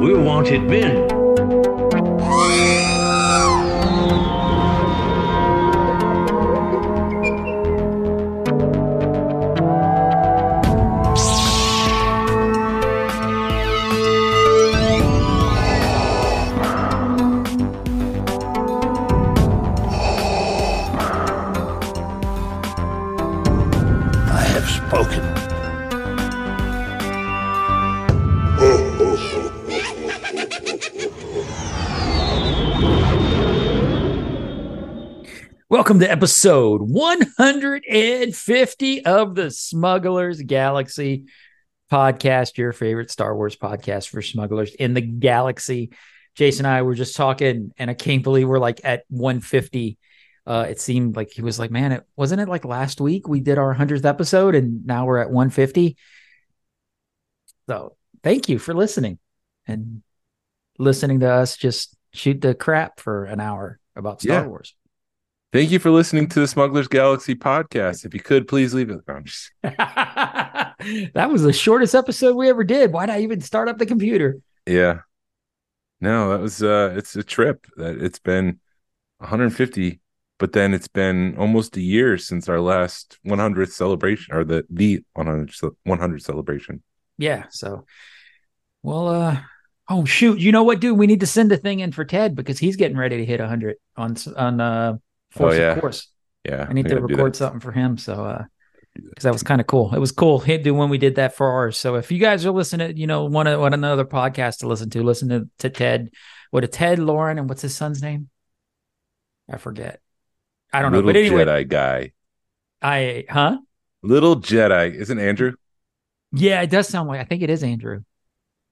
We wanted men. Welcome to episode 150 of the Smugglers Galaxy podcast, your favorite Star Wars podcast for smugglers in the galaxy. Jason and I were just talking, and I can't believe we're like at 150. Uh, it seemed like he was like, man, it wasn't it like last week we did our 100th episode, and now we're at 150. So thank you for listening and listening to us just shoot the crap for an hour about Star Yeah. Wars. Thank you for listening to the Smugglers Galaxy podcast. If you could, please leave it. No, I'm just- that was the shortest episode we ever did. Why'd I even start up the computer? yeah. No, that was uh it's a trip. That it's been 150, but then it's been almost a year since our last 100th celebration or the the 100 100 celebration. Yeah. So, well, uh, oh shoot, you know what, dude? We need to send a thing in for Ted because he's getting ready to hit hundred on on uh Force Oh, yeah. of Course. Yeah. I need to record something for him. So, uh, because that was kind of cool. It was cool hit do when we did that for ours. So if you guys are listening, you know, want to want another podcast to listen to, listen to, to Ted. What a Ted Lauren and what's his son's name? I forget. I don't know. Little But anyway, Jedi guy. I huh? Little Jedi. Isn't Andrew? Yeah, it does sound like I think it is Andrew.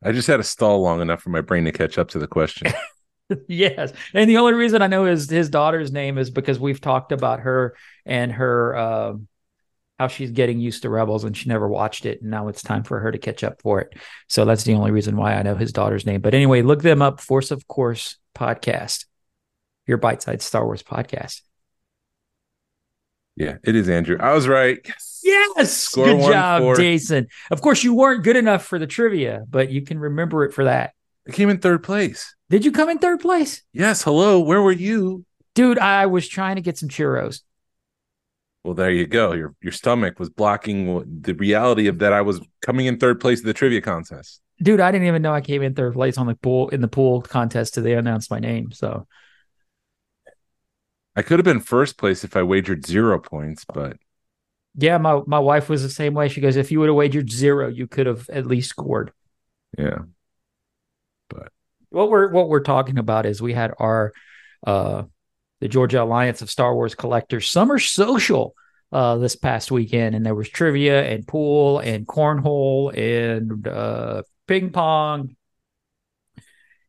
I just had to stall long enough for my brain to catch up to the question. yes. And the only reason I know his his daughter's name is because we've talked about her and her um how she's getting used to Rebels and she never watched it and now it's time for her to catch up for it. So that's the only reason why I know his daughter's name. But anyway, look them up Force of Course podcast. Your bite-sized Star Wars podcast. yeah, it is Andrew. I was right. Yes. Yes. Score Good one job, for- Jason. Of course you weren't good enough for the trivia, but you can remember it for that. I came in third place. Did you come in third place? Yes. Hello. Where were you? Dude, I was trying to get some churros. Well, there you go. Your your stomach was blocking the reality of that I was coming in third place at the trivia contest. dude, I didn't even know I came in third place on the pool in the pool contest till they announced my name. So I could have been first place if I wagered zero points, but yeah, my my wife was the same way. She goes, if you would have wagered zero, you could have at least scored. yeah. What we're what we're talking about is we had our uh the Georgia Alliance of Star Wars Collectors Summer Social uh this past weekend, and there was trivia and pool and cornhole and uh ping pong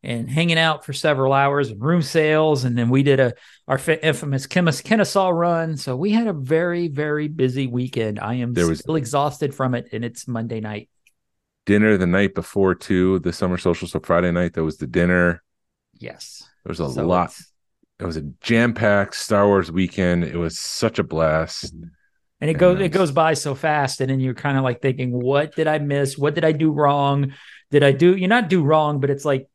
and hanging out for several hours and room sales and then we did a our infamous Chemis- Kennesaw run. So we had a very very busy weekend. I am There was- still exhausted from it and it's monday night Dinner the night before too, the summer social. So Friday night there was the dinner. yes There was a So lot. it's- It was a jam-packed Star Wars weekend. It was such a blast. and it goes Nice. it goes by so fast and then you're kind of like thinking what did i miss what did i do wrong did i do you're not do wrong but it's like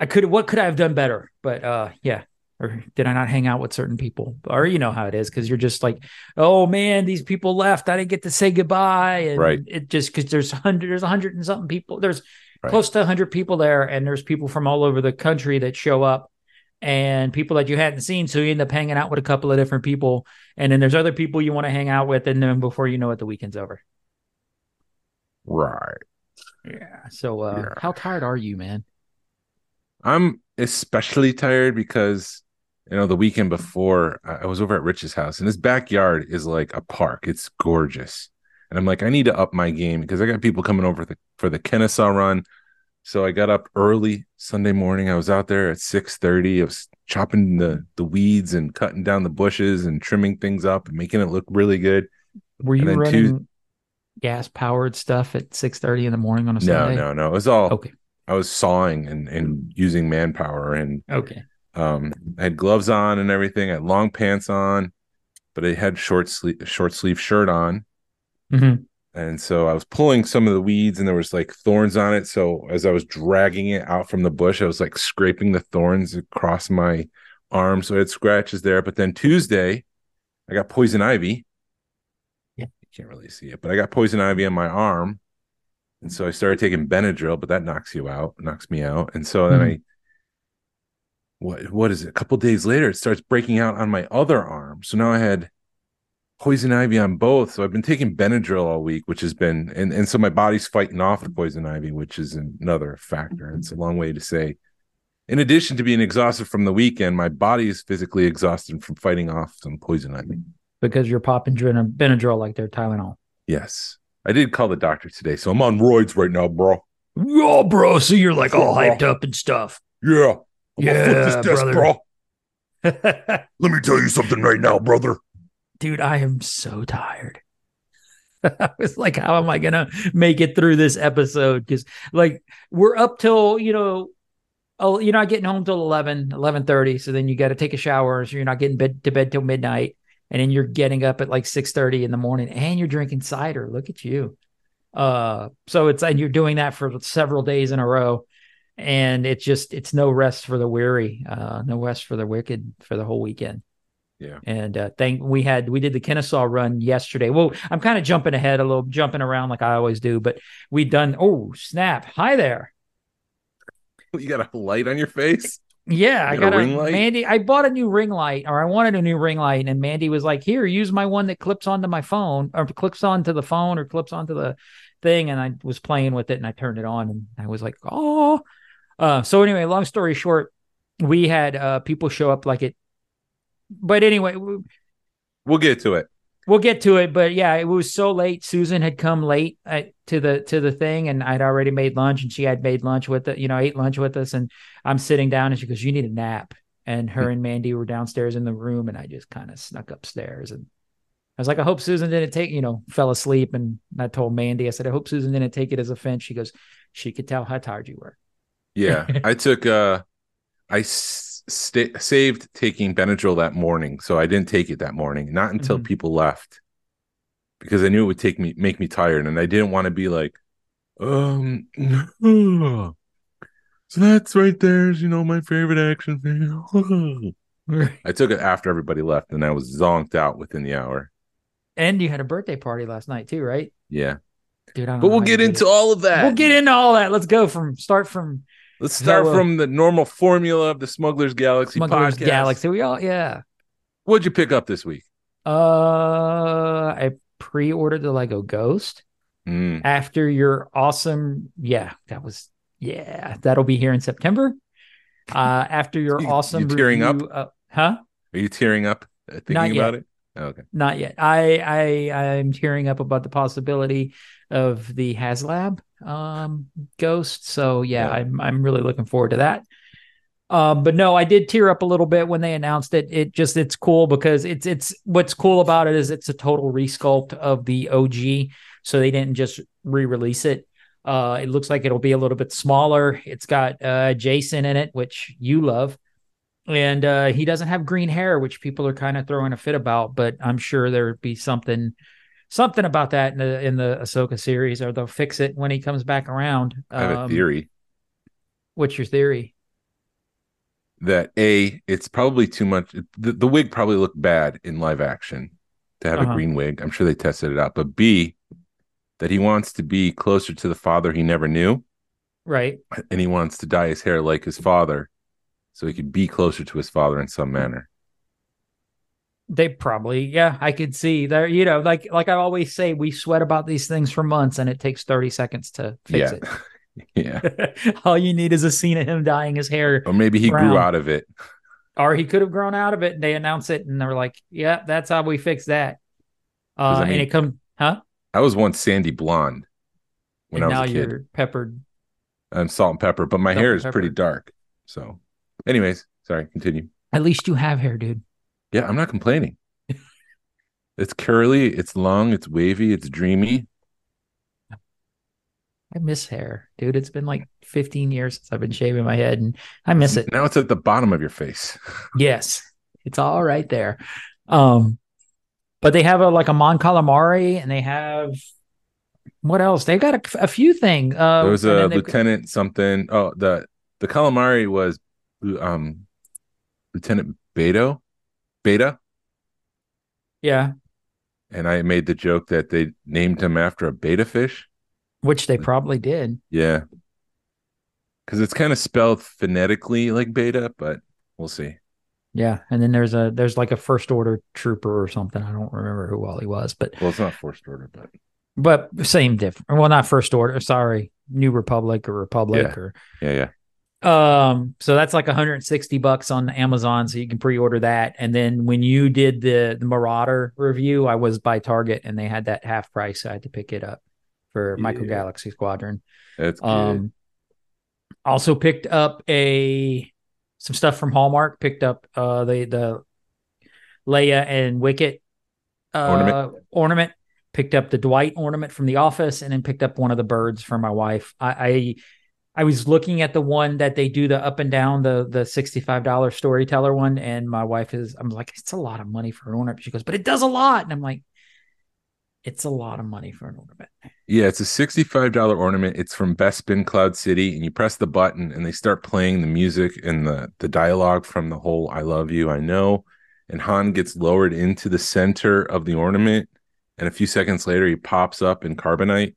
i could what could i have done better but uh yeah or did i not hang out with certain people or you know how it is because you're just like oh man these people left i didn't get to say goodbye and Right. it just because there's hundred there's a hundred and something people there's Right. close to 100 people there and there's people from all over the country that show up and people that you hadn't seen so you end up hanging out with a couple of different people and then there's other people you want to hang out with and then before you know it the weekend's over Right. yeah so uh Yeah. how tired are you man I'm especially tired because you know the weekend before I was over at Rich's house and his backyard is like a park. It's gorgeous. And I'm like, I need to up my game because I got people coming over the, for the Kennesaw run. So I got up early Sunday morning. I was out there at 6:30. I was chopping the the weeds and cutting down the bushes and trimming things up and making it look really good. were you running Tues- gas powered stuff at 6 30 in the morning on a No, no, no. It was all okay I was sawing and and mm. using manpower and okay um I had gloves on and everything. I had long pants on, but I had short sleeve short sleeve shirt on. Mhm. and so I was pulling some of the weeds, and there was like thorns on it. So as I was dragging it out from the bush, I was like scraping the thorns across my arm, so I had scratches there. But then Tuesday, I got poison ivy. Yeah. you can't really see it, but I got poison ivy on my arm, and so I started taking Benadryl, but that knocks you out, knocks me out, and so then Mhm. I. What what is it? A couple days later, it starts breaking out on my other arm. So now I had poison ivy on both. So I've been taking Benadryl all week, which has been and, and so my body's fighting off the poison ivy, which is another factor. Mm-hmm. It's a long way to say. In addition to being exhausted from the weekend, my body is physically exhausted from fighting off some poison ivy. because you're popping Benadryl like they're Tylenol. Yes. I did call the doctor today, so I'm on roids right now, bro. Oh, bro. So you're like all hyped up and stuff. Yeah. I'm gonna flip Yeah, this desk, brother. bro. Let me tell you something right now, brother. Dude, I am so tired. I was like, how am I gonna make it through this episode? Because like we're up till, you know, oh, you're not getting home till 11, 11 So then you got to take a shower. So you're not getting bed to bed till midnight. And then you're getting up at like 6 in the morning and you're drinking cider. Look at you. Uh, so it's and you're doing that for several days in a row. And it's just it's no rest for the weary, uh, no rest for the wicked for the whole weekend. Yeah. And uh thank we had we did the Kennesaw run yesterday. Well, I'm kind of jumping ahead a little, jumping around like I always do, but we done oh snap. Hi there. You got a light on your face? Yeah, I You got a got a, ring light? Mandy. I bought a new ring light, or I wanted a new ring light, and Mandy was like, "Here, use my one that clips onto my phone, or clips onto the phone, or clips onto the thing." And I was playing with it, and I turned it on, and I was like, "Oh." Uh, so anyway, long story short, we had uh people show up like it. But anyway, we- We'll get to it. we'll get to it but yeah it was so late susan had come late uh, to the to the thing and i'd already made lunch and she had made lunch with it you know ate lunch with us and i'm sitting down and she goes you need a nap and her and mandy were downstairs in the room and i just kind of snuck upstairs and i was like i hope susan didn't take you know fell asleep and i told mandy i said i hope susan didn't take it as offense she goes she could tell how tired you were Yeah, I took uh I s- sta saved taking Benadryl that morning, so I didn't take it that morning. Not until Mhm. people left, because I knew it would take me make me tired, and I didn't want to be like, um. So that's right there. is, You know my favorite action. I took it after everybody left, and I was zonked out within the hour. and you had a birthday party last night too right Yeah, dude I don't but we'll get into all of that. we'll get into all that let's go from start from Let's start Hello. from the normal formula of the Smugglers Galaxy Smugglers podcast. Galaxy. We all, yeah. What'd you pick up this week? Uh, I pre-ordered the Lego Ghost Mm. after your awesome. Yeah, that was yeah. That'll be here in September. Uh, after your You- you awesome tearing up? uh, huh? Are you tearing up uh, thinking about it? Oh, okay. Not yet. I I I'm tearing up about the possibility of the HasLab um Ghost. So yeah, Yeah. I'm I'm really looking forward to that. Um, but no, I did tear up a little bit when they announced it. It just it's cool because it's it's what's cool about it is it's a total resculpt of the OG. So they didn't just re-release it. Uh, it looks like it'll be a little bit smaller. It's got uh Jacen in it, which you love. And uh he doesn't have green hair, which people are kind of throwing a fit about, but I'm sure there'd be something something about that in the in the Ahsoka series, or they'll fix it when he comes back around. I have a Um, theory What's your theory? that a it's probably too much. The, the wig probably looked bad in live action to have Uh-huh. a green wig. I'm sure they tested it out. But b that he wants to be closer to the father he never knew, Right. and he wants to dye his hair like his father, so he could be closer to his father in some manner. They probably, yeah, I could see there, you know, like like I always say, we sweat about these things for months and it takes 30 seconds to fix yeah, it. Yeah, all you need is a scene of him dyeing his hair. or maybe he Brown. grew out of it. Or he could have grown out of it and they announce it and they're like, Yeah, that's how we fix that. Uh I and it come huh? I was once sandy blonde when and I now was a kid. you're peppered. I'm salt and pepper, but my Salt hair is pretty dark. So, anyways, sorry, continue. At least you have hair, dude. Yeah, I'm not complaining. it's curly, it's long, it's wavy, it's dreamy. I miss hair, dude. It's been like 15 years since I've been shaving my head and I miss it. Now it's at the bottom of your face. Yes, it's all right there. Um, but they have a like a Mon Calamari, and they have what else? They've got a, a few things. Uh, there was a lieutenant something. Oh, the the calamari was um Lieutenant Beto, Beta, Yeah, and I made the joke that they named him after a beta fish. which they probably did. Yeah, because it's kind of spelled phonetically like beta, but we'll see. Yeah, and then there's a there's like a first order trooper or something. I don't remember who all he was, but Well, it's not first order, but but same different. Well, not first order. Sorry, New Republic or Republic Yeah. or yeah, yeah. Um. So that's like 160 bucks on Amazon, so you can pre-order that. And then when you did the the Marauder review, I was by Target and they had that half price. So I had to pick it up for Micro Yeah. Galaxy Squadron. That's good. Um, also picked up a some stuff from Hallmark. Picked up uh the the Leia and Wicket uh, Ornament. ornament. Picked up the Dwight ornament from The Office, and then picked up one of the birds for my wife. I. I I was looking at the one that they do the up and down the the sixty five dollar storyteller one, and my wife is I'm like it's a lot of money for an ornament. She goes, but it does a lot, and I'm like, it's a lot of money for an ornament. Yeah, it's a $65 ornament. It's from Best Bespin Cloud City, and you press the button and they start playing the music and the the dialogue from the whole I love you, I know. And Han gets lowered into the center of the ornament, and a few seconds later he pops up in carbonite.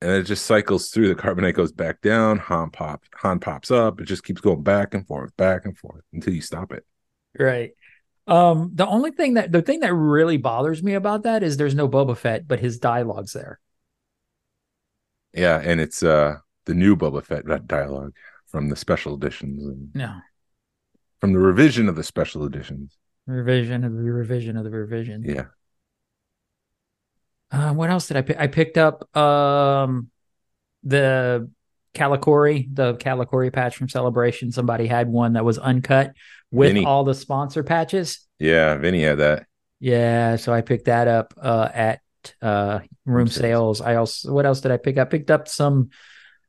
And it just cycles through. The carbonite goes back down, Han pop Han pops up. It just keeps going back and forth, back and forth until you stop it. Right. Um, the only thing that the thing that really bothers me about that is there's no Boba Fett, but his dialogue's there. Yeah, and it's uh the new Boba Fett dialogue from the special editions and No from the revision of the special editions. revision of the revision of the revision. Yeah. Uh, what else did I pick? I picked up um the Calicori, the Calicori patch from Celebration. Somebody had one that was uncut with Vinny. all the sponsor patches. Yeah, Vinny had that. Yeah, so I picked that up uh, at uh, room Room sales. I also what else did I pick up? I picked up some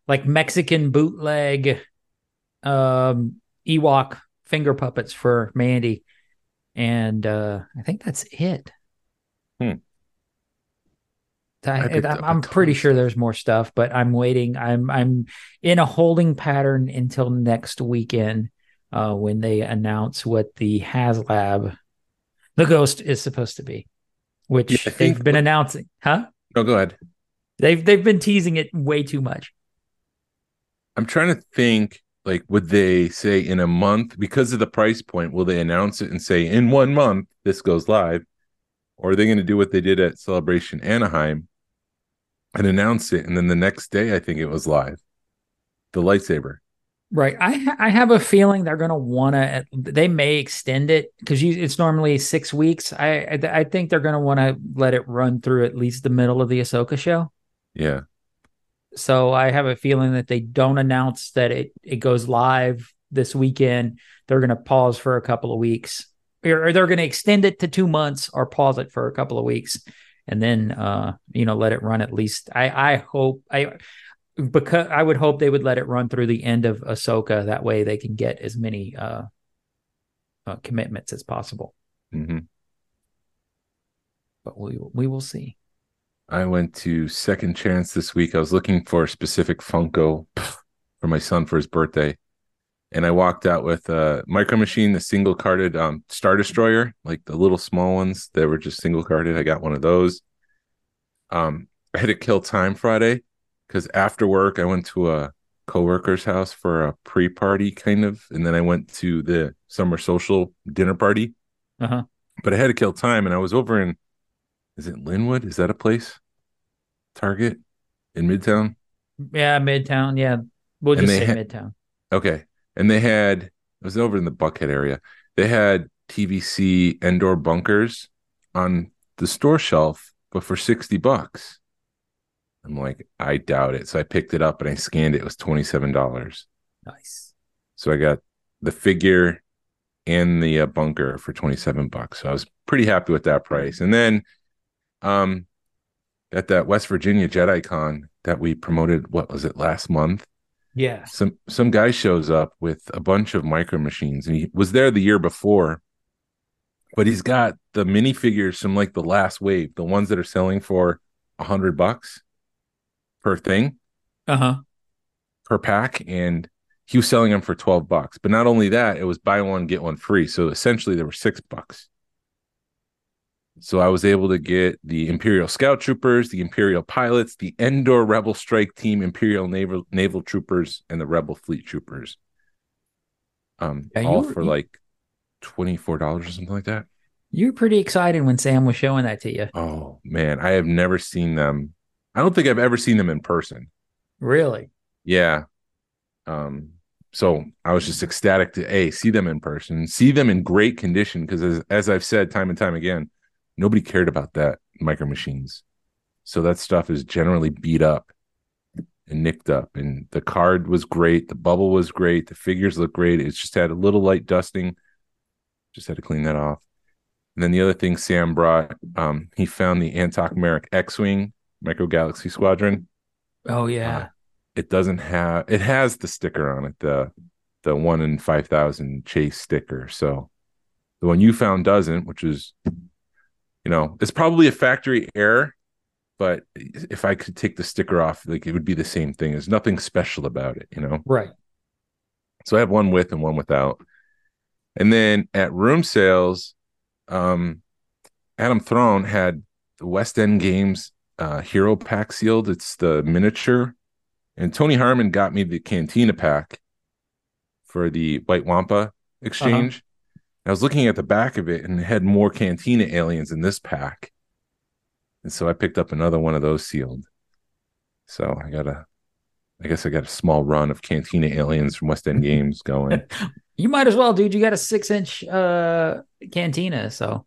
like Mexican bootleg um Ewok finger puppets for Mandy. And uh I think that's it. I, I am pretty sure there's more stuff, but I'm waiting. I'm I'm in a holding pattern until next weekend uh, when they announce what the HasLab, the Ghost, is supposed to be, which Yeah, they've been announcing. Huh? No, go ahead. They've they've been teasing it way too much. I'm trying to think like would they say in a month because of the price point will they announce it and say in one month this goes live or are they going to do what they did at Celebration Anaheim and announce it and then the next day I think it was live. The lightsaber. Right. I ha- I have a feeling they're going to want to. They may extend it because it's normally six weeks. I I, I think they're going to want to let it run through at least the middle of the Ahsoka show. Yeah. So I have a feeling that they don't announce that it it goes live this weekend. They're going to pause for a couple of weeks, or, or they're going to extend it to two months, or pause it for a couple of weeks, and then uh you know let it run at least. I I hope I because I would hope they would let it run through the end of Ahsoka. That way they can get as many uh, uh commitments as possible. hmm But we we will see. I went to Second Chance this week. I was looking for a specific Funko for my son for his birthday. And I walked out with a micro machine, the single carded um, Star Destroyer, like the little small ones that were just single carded. I got one of those. Um, I had to kill time Friday because after work I went to a coworker's house for a pre-party kind of, and then I went to the summer social dinner party. Uh-huh. But I had to kill time, and I was over in is it Linwood? Is that a place? Target in Midtown? Yeah, Midtown. Yeah, we'll just say ha- Midtown. Okay. And they had it was over in the Buckhead area. They had TVC Endor bunkers on the store shelf, but for 60 bucks. I'm like, I doubt it. So I picked it up and I scanned it. It was $27. Nice. So I got the figure and the uh, bunker for 27 bucks. So I was pretty happy with that price. And then um at that West Virginia Jedi Con that we promoted, what was it last month? Yeah. Some some guy shows up with a bunch of micro machines and he was there the year before. But he's got the minifigures from like the last wave, the ones that are selling for a hundred bucks per thing Uh huh. per pack, and he was selling them for twelve bucks. But not only that, it was buy one get one free. So essentially, there were six bucks. So I was able to get the Imperial Scout Troopers, the Imperial Pilots, the Endor Rebel Strike Team, Imperial Naval Naval Troopers, and the Rebel Fleet Troopers. Um, Yeah, all were- for you- like twenty four dollars or something like that. You were pretty excited when Sam was showing that to you. Oh man, I have never seen them. I don't think I've ever seen them in person. Really? Yeah. Um, so I was just ecstatic to a see them in person, see them in great condition because as, as I've said time and time again, nobody cared about that micro machines. So that stuff is generally beat up and nicked up. And the card was great, the bubble was great, the figures look great. It's just had a little light dusting. Just had to clean that off. And then the other thing Sam brought, um, he found the Antoc Merrick X-Wing Micro Galaxy Squadron Oh yeah. it doesn't have it has the sticker on it the the one in 5000 chase sticker so the one you found doesn't which is you know it's probably a factory error but if i could take the sticker off like it would be the same thing. There's nothing special about it you know? Right. so i have one with and one without. And then at room sales um adam throne had the west end games uh hero pack sealed. It's the miniature. And tony harmon got me the cantina pack for the white wampa exchange i was looking at the back of it and it had more cantina aliens in this pack and so i picked up another one of those sealed so i got a i guess i got a small run of cantina aliens from west end games going You might as well, dude. You got a six inch uh cantina, so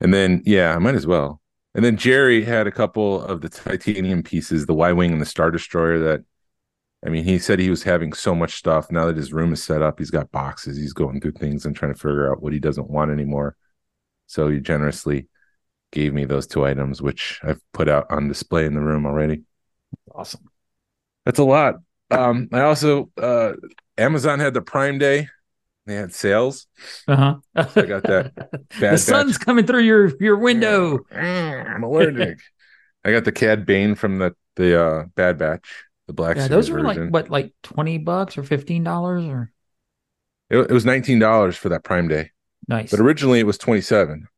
And then, yeah, I might as well. And then Jerry had a couple of the titanium pieces, the Y Wing and the Star Destroyer. That, I mean, he said he was having so much stuff. Now that his room is set up, he's got boxes. He's going through things and trying to figure out what he doesn't want anymore. So he generously gave me those two items, which I've put out on display in the room already. awesome. That's a lot. Um, I also, uh, Amazon had the Prime Day. They had sales. Uh-huh. So I got that the sun's Batch. coming through your your window. I'm allergic. I got the Cad Bane from the the uh, Bad Batch, the Black Yeah, those were version. like what, like twenty bucks or fifteen dollars or It, it was nineteen dollars for that Prime Day, nice. but originally it was twenty seven.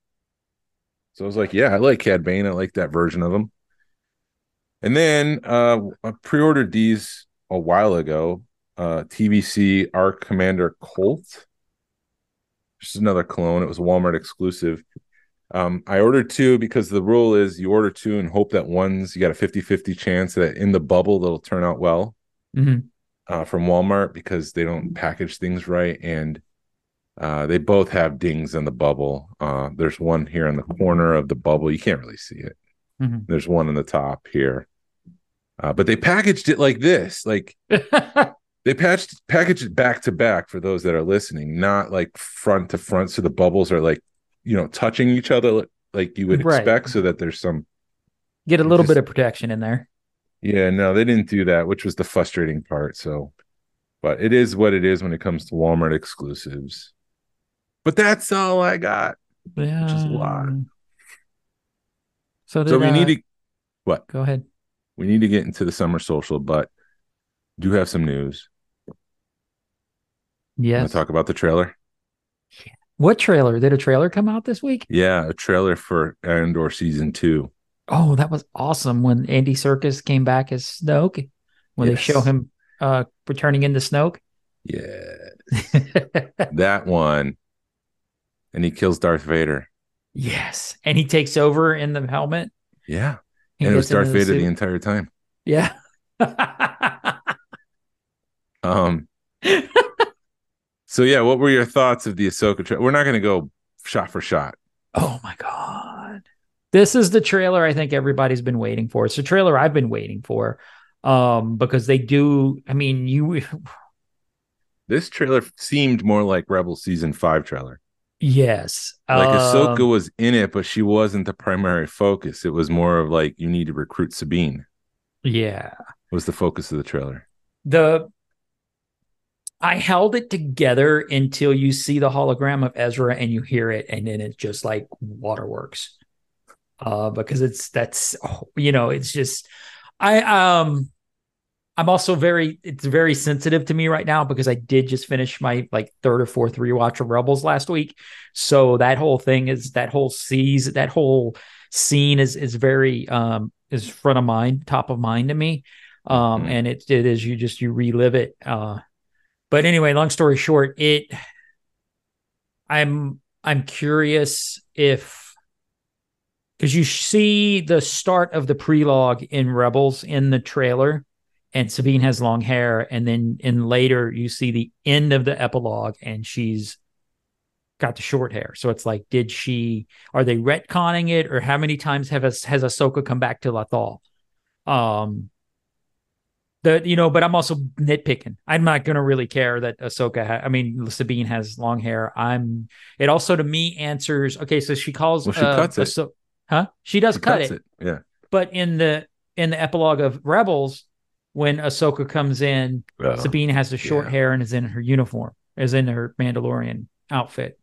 So I was like, yeah, I like Cad Bane. I like that version of him. And then uh, I pre-ordered these a while ago. Uh, TVC Arc Commander Colt. Just another clone. It was a Walmart exclusive. Um, I ordered two because the rule is you order two and hope that one's you got a 50 50 chance that in the bubble that'll turn out well Mhm. uh, from Walmart because they don't package things right. And uh, they both have dings in the bubble. Uh, there's one here in the corner of the bubble. You can't really see it. Mhm. There's one in the top here. Uh, but they packaged it like this. Like they patched packaged it back to back for those that are listening, not like front to front. So the bubbles are like, you know, touching each other like- you would Right. expect, so that there's some Get a little Just- bit of protection in there. Yeah, no, they didn't do that, which was the frustrating part. So, but it is what it is when it comes to Walmart exclusives. But that's all I got. Yeah. which is a lot. So, did, so we uh, need to what? go ahead. We need to get into the summer social, but do have some news. Yes. talk about the trailer? What trailer? Did a trailer come out this week? Yeah, a trailer for Andor season two. Oh, that was awesome when Andy Serkis came back as Snoke. When they show him uh returning into Snoke. Yeah, that one. And he kills Darth Vader. yes. And he takes over in the helmet. Yeah. He and it was Darth Vader the entire time. Yeah. Um so yeah, what were your thoughts of the Ahsoka trailer? We're not gonna go shot for shot. oh my god. This is the trailer I think everybody's been waiting for. It's the trailer I've been waiting for. Um, because they do, I mean, you This trailer seemed more like Rebel season five trailer. yes. Like Ahsoka Um, was in it, but she wasn't the primary focus. It was more of like you need to recruit Sabine yeah. was the focus of the trailer. the I held it together until you see the hologram of Ezra and you hear it, and then it's just like waterworks. uh, because it's that's oh, you know it's just I um I'm also very it's very sensitive to me right now because I did just finish my like third or fourth rewatch of Rebels last week, so that whole thing is that whole season that whole scene is is very um is front of mind top of mind to me, um Mhm. and it it is you just you relive it. Uh, but anyway, long story short, it I'm I'm curious if because you see the start of the prelogue in Rebels in the trailer, and Sabine has long hair, and then in later you see the end of the epilogue, and she's got the short hair. So it's like, did she? Are they retconning it, or how many times have has Ahsoka come back to Lothal? Um, the you know, but I'm also nitpicking. I'm not gonna really care that Ahsoka. Ha- I mean, Sabine has long hair. I'm. It also to me answers. Okay, so she calls. Well, she uh, cuts it. Huh? She does She cut cuts it, Yeah. but in the in the epilogue of Rebels, when Ahsoka comes in, Oh, Sabine has the short yeah. hair and is in her uniform, is in her Mandalorian outfit.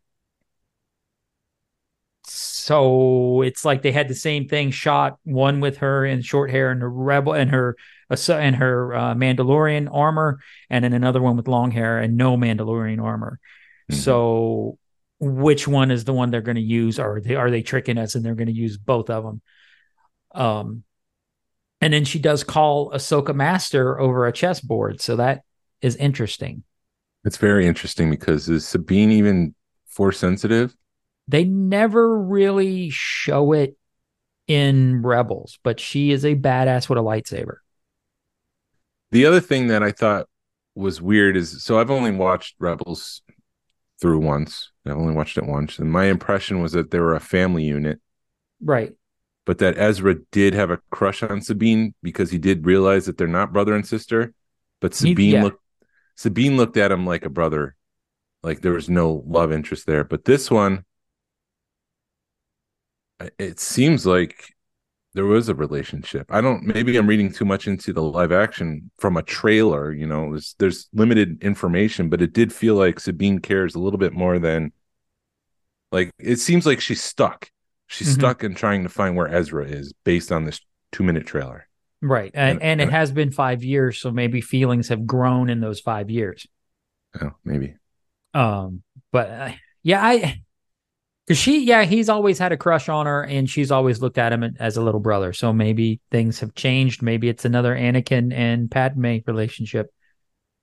So it's like they had the same thing shot, one with her in short hair and her rebel and her and her uh, Mandalorian armor, and then another one with long hair and no Mandalorian armor. Mhm. So which one is the one they're going to use? Or are they are they tricking us and they're going to use both of them? Um, and then she does call Ahsoka Master over a chessboard, so that is interesting. It's very interesting because is Sabine even force sensitive? They never really show it in Rebels, but she is a badass with a lightsaber. The other thing that I thought was weird is so I've only watched Rebels through once. I've only watched it once, and my impression was that they were a family unit, Right. but that Ezra did have a crush on Sabine because he did realize that they're not brother and sister. But Sabine yeah. looked Sabine looked at him like a brother, like there was no love interest there. But this one, it seems like there was a relationship. I don't. Maybe I'm reading too much into the live action from a trailer. You know, there's there's limited information, but it did feel like Sabine cares a little bit more than. Like it seems like she's stuck. She's Mhm. stuck in trying to find where Ezra is based on this two minute trailer. Right. And, And- and it has been five years, so maybe feelings have grown in those five years. Oh, maybe. Um, but uh, yeah, I because she, yeah, he's always had a crush on her, and she's always looked at him as a little brother. So maybe things have changed. Maybe it's another Anakin and Padme relationship.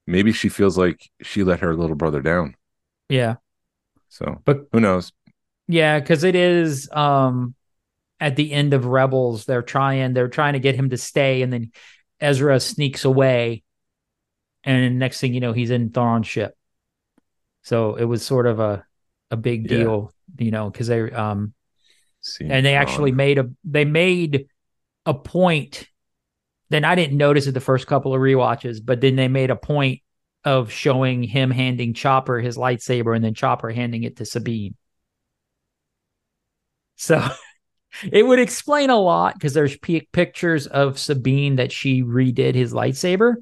Maybe she feels like she let her little brother down. Yeah, So, But- who knows? yeah, because it is um at the end of Rebels, they're trying they're trying to get him to stay, and then Ezra sneaks away, and next thing you know, he's in Thrawn's ship. So it was sort of a a big deal, you know, because they um See, and they actually made a they made a point then i didn't notice it the first couple of rewatches but then they made a point of showing him handing chopper his lightsaber and then chopper handing it to sabine. So it would explain a lot because there's p- pictures of sabine that she redid his lightsaber.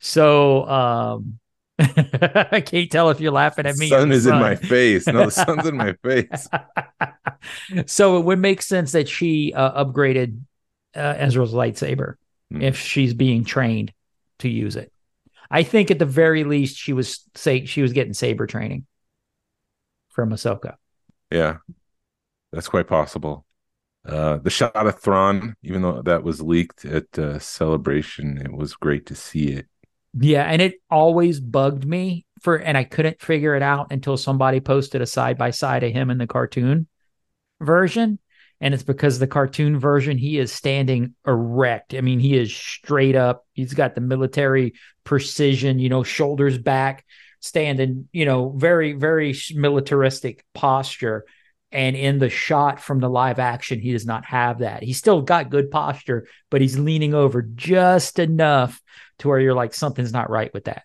So um i can't tell if you're laughing at me sun the is in my face. No, the sun's in my face. so it would make sense that she uh, upgraded uh, Ezra's lightsaber Hmm. if she's being trained to use it. I think at the very least she was say she was getting saber training from Ahsoka. Yeah, that's quite possible. Uh, the shot of Thrawn, even though that was leaked at uh, Celebration, it was great to see it. Yeah, and it always bugged me for and I couldn't figure it out until somebody posted a side by side of him in the cartoon version. And it's because the cartoon version, he is standing erect. I mean, he is straight up. He's got the military precision, you know, shoulders back, standing, you know, very, very militaristic posture. And in the shot from the live action, he does not have that. He's still got good posture, but he's leaning over just enough to where you're like, something's not right with that.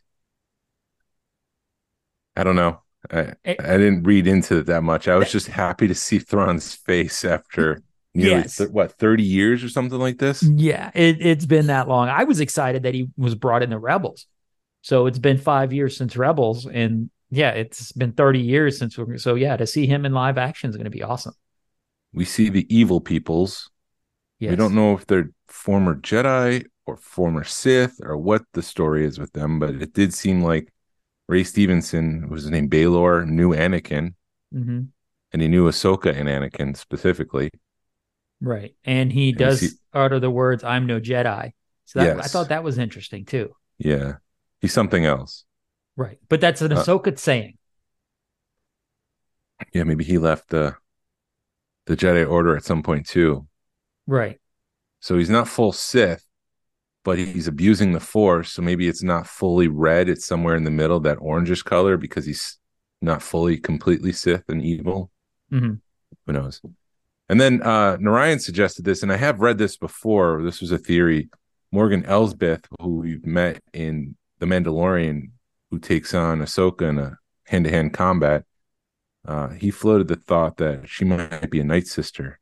I don't know. I, It- I didn't read into it that much. I was just happy to see Thrawn's face after nearly Yes. th- what thirty years or something like this. Yeah, it, it's been that long. I was excited that he was brought in the Rebels. So it's been five years since Rebels, and yeah, it's been 30 years since. We're, so yeah, to see him in live action is going to be awesome. we see the evil peoples. Yes. We don't know if they're former Jedi or former Sith or what the story is with them, but it did seem like Ray Stevenson, was his name Baylan, knew Anakin, hmm and he knew Ahsoka and Anakin specifically. Right. And he we does see- utter the words, I'm no Jedi. So that, I thought that was interesting too. Yeah, he's something else. Right. But that's an Uh, Ahsoka saying. Yeah, maybe he left the the Jedi Order at some point too. Right. So he's not full Sith, but he's abusing the Force. So maybe it's not fully red; it's somewhere in the middle, that orangish color, because he's not fully completely Sith and evil. Mhm. Who knows? And then uh Narayan suggested this, and I have read this before. This was a theory. Morgan Elsbeth, who we've met in The Mandalorian, who takes on Ahsoka in a hand-to-hand combat, uh, he floated the thought that she might be a Night Sister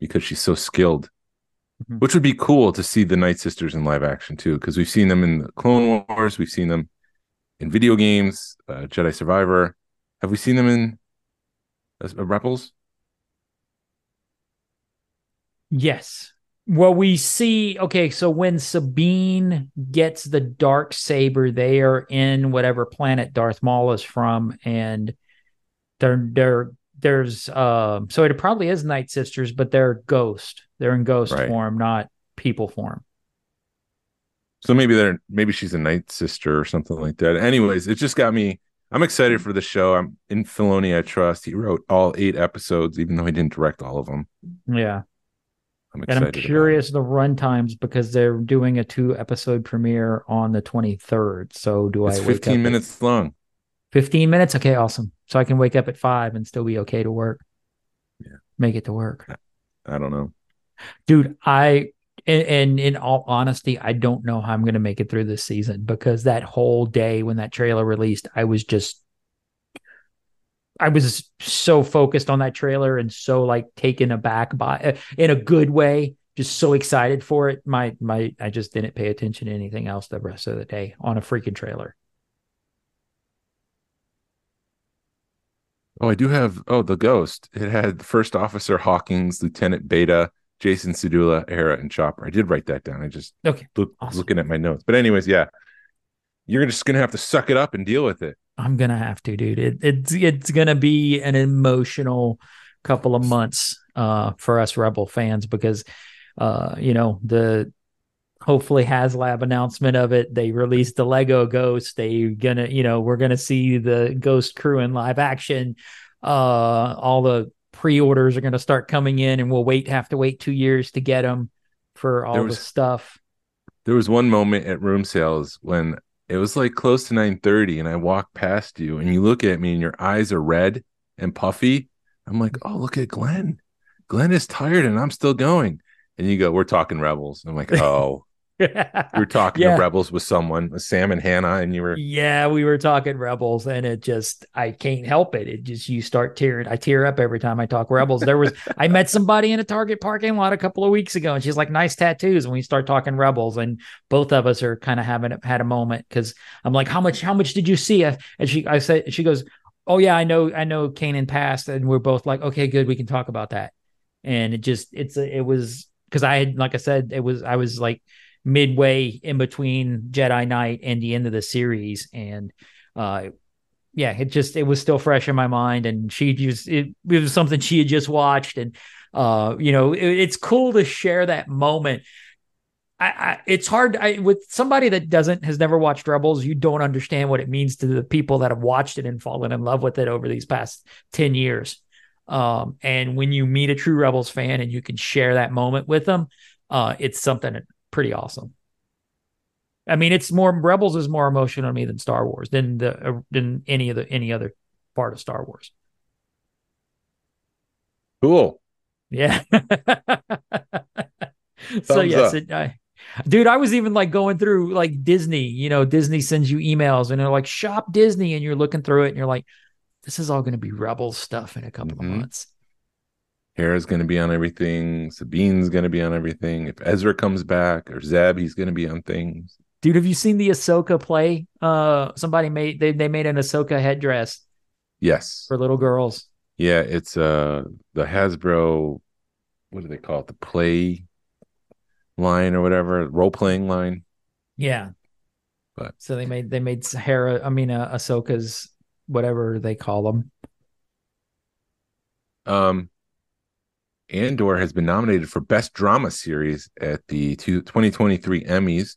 because she's so skilled. Mhm. Which would be cool to see the Night Sisters in live action too, because we've seen them in the Clone Wars, we've seen them in video games, uh, Jedi Survivor. Have we seen them in uh, Rebels? Yes. Well, we see, okay, so when Sabine gets the dark saber, they are in whatever planet Darth Maul is from, and they're they're there's um so it probably is Night Sisters, but they're ghost. They're in ghost Right. form, not people form. So maybe they're maybe she's a Night Sister or something like that. Anyways, it just got me. I'm excited for the show. I'm in Filoni. I trust. He wrote all eight episodes, even though he didn't direct all of them. Yeah. I'm And. I'm curious the run times because they're doing a two episode premiere on the 23rd. So do It's I wake 15 up at- minutes long. 15 minutes? Okay, awesome. So I can wake up at five and still be okay to work. Yeah. Make it to work. I don't know. Dude, I and, and in all honesty, I don't know how I'm gonna make it through this season because that whole day when that trailer released, I was just I was so focused on that trailer and so like taken aback by uh, in a good way, just so excited for it. My my I just didn't pay attention to anything else the rest of the day on a freaking trailer. Oh, I do have. Oh, the Ghost. It had First Officer Hawkins, Lieutenant Beta, Jacen Syndulla, Hera, and Chopper. I did write that down. I just Okay. look, Awesome. looking at my notes. But anyways, yeah, you're just gonna have to suck it up and deal with it. I'm gonna have to, dude. It, it's it's gonna be an emotional couple of months uh, for us Rebel fans because uh, you know the hopefully HasLab announcement of it. They released the Lego Ghost. They gonna you know we're gonna see the Ghost crew in live action. Uh, all the pre-orders are gonna start coming in, and we'll wait have to wait two years to get them for all There the stuff. There was one moment at room sales when it was like close to 9:30, and I walk past you, and you look at me, and your eyes are red and puffy. I'm like, oh, look at Glenn. Glenn is tired, and I'm still going. And you go, we're talking rebels. I'm like, oh, you were talking Yeah. to rebels with someone, Sam and Hannah, and you were Yeah, we were talking Rebels, and it just I can't help it. It just you start tearing. I tear up every time I talk Rebels. There was I met somebody in a Target parking lot a couple of weeks ago, and she's like, "Nice tattoos." And we start talking Rebels, and both of us are kind of having had a moment because I'm like, "How much? How much did you see?" And she I said she goes, "Oh yeah, I know, I know." Kanan passed, and we're both like, "Okay, good, we can talk about that." And it just it's it was because I had like I said, it was I was like midway in between Jedi Knight and the end of the series, and uh, yeah, it just it was still fresh in my mind, and she just it, it was something she had just watched, and uh, you know, it, it's cool to share that moment. I, I it's hard I, with somebody that doesn't has never watched Rebels. You don't understand what it means to the people that have watched it and fallen in love with it over these past ten years. Um, and when you meet a true Rebels fan and you can share that moment with them, uh, it's something pretty awesome. I mean, it's more Rebels is more emotional to me than Star Wars than the uh, than any of the any other part of Star Wars. cool. Yeah. so yes, it, I, dude, I was even like going through like Disney. You know, Disney sends you emails and they're like shop Disney, and you're looking through it and you're like, this is all going to be Rebels stuff in a couple Mhm. of months. Hera's going to be on everything. Sabine's going to be on everything. If Ezra comes back or Zeb, he's going to be on things. Dude, have you seen the Ahsoka play? Uh, somebody made they they made an Ahsoka headdress Yes. for little girls. Yeah, it's uh the Hasbro what do they call it? The play line or whatever, role playing line. Yeah. But- so they made they made Sahara. I mean, uh, Ahsoka's whatever they call them. Um, Andor has been nominated for Best Drama Series at the 2023 Emmys,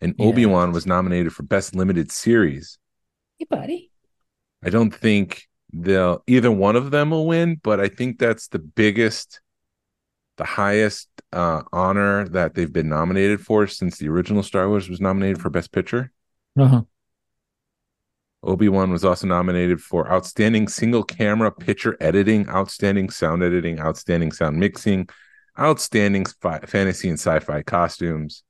and Yeah. Obi Wan was nominated for Best Limited Series. Hey, buddy. I don't think they'll either one of them will win, but I think that's the biggest, the highest uh, honor that they've been nominated for since the original Star Wars was nominated for Best Picture. Uh-huh. Obi Wan was also nominated for Outstanding Single Camera Picture Editing, Outstanding Sound Editing, Outstanding Sound Mixing, Outstanding Fantasy and Sci Fi Costumes.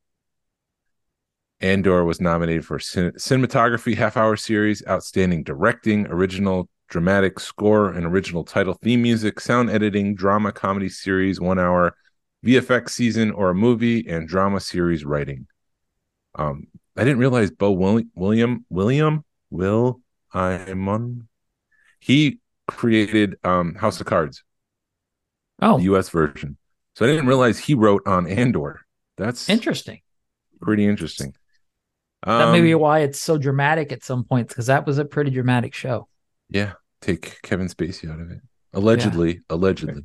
Andor was nominated for cin- Cinematography Half Hour Series, Outstanding Directing, Original Dramatic Score, and Original Title Theme Music, Sound Editing, Drama Comedy Series, One Hour, VFX Season or a Movie, and Drama Series Writing. Um, I didn't realize Beau Willi- William William Will Imon he created um House of Cards, Oh, the US version. So I didn't realize he wrote on Andor. That's interesting. pretty interesting. That may be Um, why it's so dramatic at some points because that was a pretty dramatic show. yeah, take Kevin Spacey out of it. Allegedly, allegedly.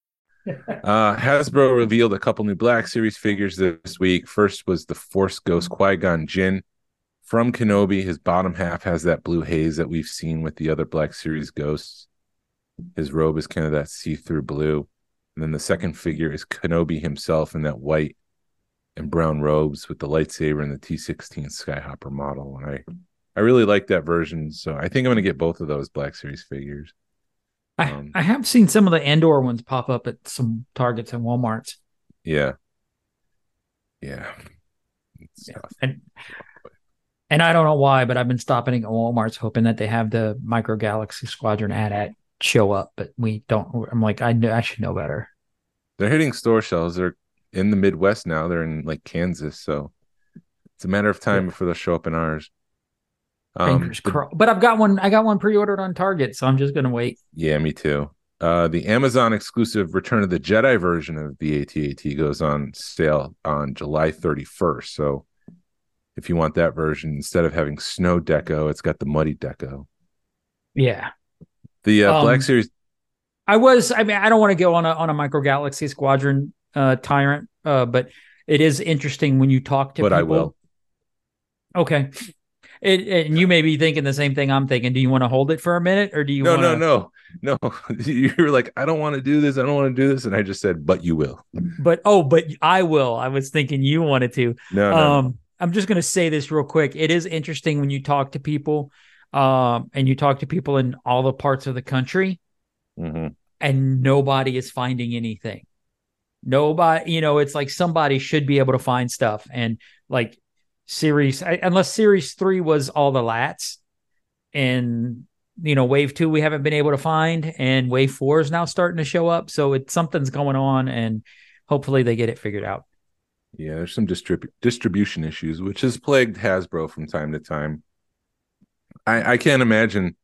Uh, Hasbro revealed a couple new Black Series figures this week. First was the Force Ghost Qui Gon Jinn from Kenobi. His bottom half has that blue haze that we've seen with the other Black Series ghosts. His robe is kind of that see through blue. And then the second figure is Kenobi himself in that white and brown robes with the lightsaber and the T 16 Skyhopper model. And I, I really like that version. So I think I'm going to get both of those Black Series figures. I, Um, I have seen some of the Andor ones pop up at some Targets and Walmarts. Yeah. Yeah. Yeah. And and I don't know why, but I've been stopping at Walmart's hoping that they have the Micro Galaxy Squadron ad at show up, but we don't. I'm like, I know I should know better. They're hitting store shelves. They're in the Midwest now. They're in like Kansas, so it's a matter of time Yeah. before they'll show up in ours. Um, the- But I've got one. I got one pre-ordered on Target, so I'm just gonna wait. yeah, me too. Uh, the Amazon exclusive Return of the Jedi version of the ATAT goes on sale on July 31st. So if you want that version, instead of having snow deco, it's got the muddy deco. Yeah, The uh, Um, Black Series, I was. I mean, I don't want to go on a on a Micro Galaxy Squadron uh, tyrant, uh, but it is interesting when you talk to But I people. will. Okay. It, and you may be thinking the same thing I'm thinking. Do you want to hold it for a minute, or do you? no, wanna... no, no, no. you were like, I don't want to do this. I don't want to do this, and I just said, but you will. But oh, but I will. I was thinking you wanted to. No, no, no. um i'm just going to say this real quick it is interesting when you talk to people um and you talk to people in all the parts of the country Mhm. and nobody is finding anything nobody you know it's like somebody should be able to find stuff and like series unless series 3 was all the lats and you know wave 2 we haven't been able to find and wave 4 is now starting to show up so it's something's going on and hopefully they get it figured out Yeah, there's some distrib- distribution issues, which has plagued Hasbro from time to time. I, I can't imagine.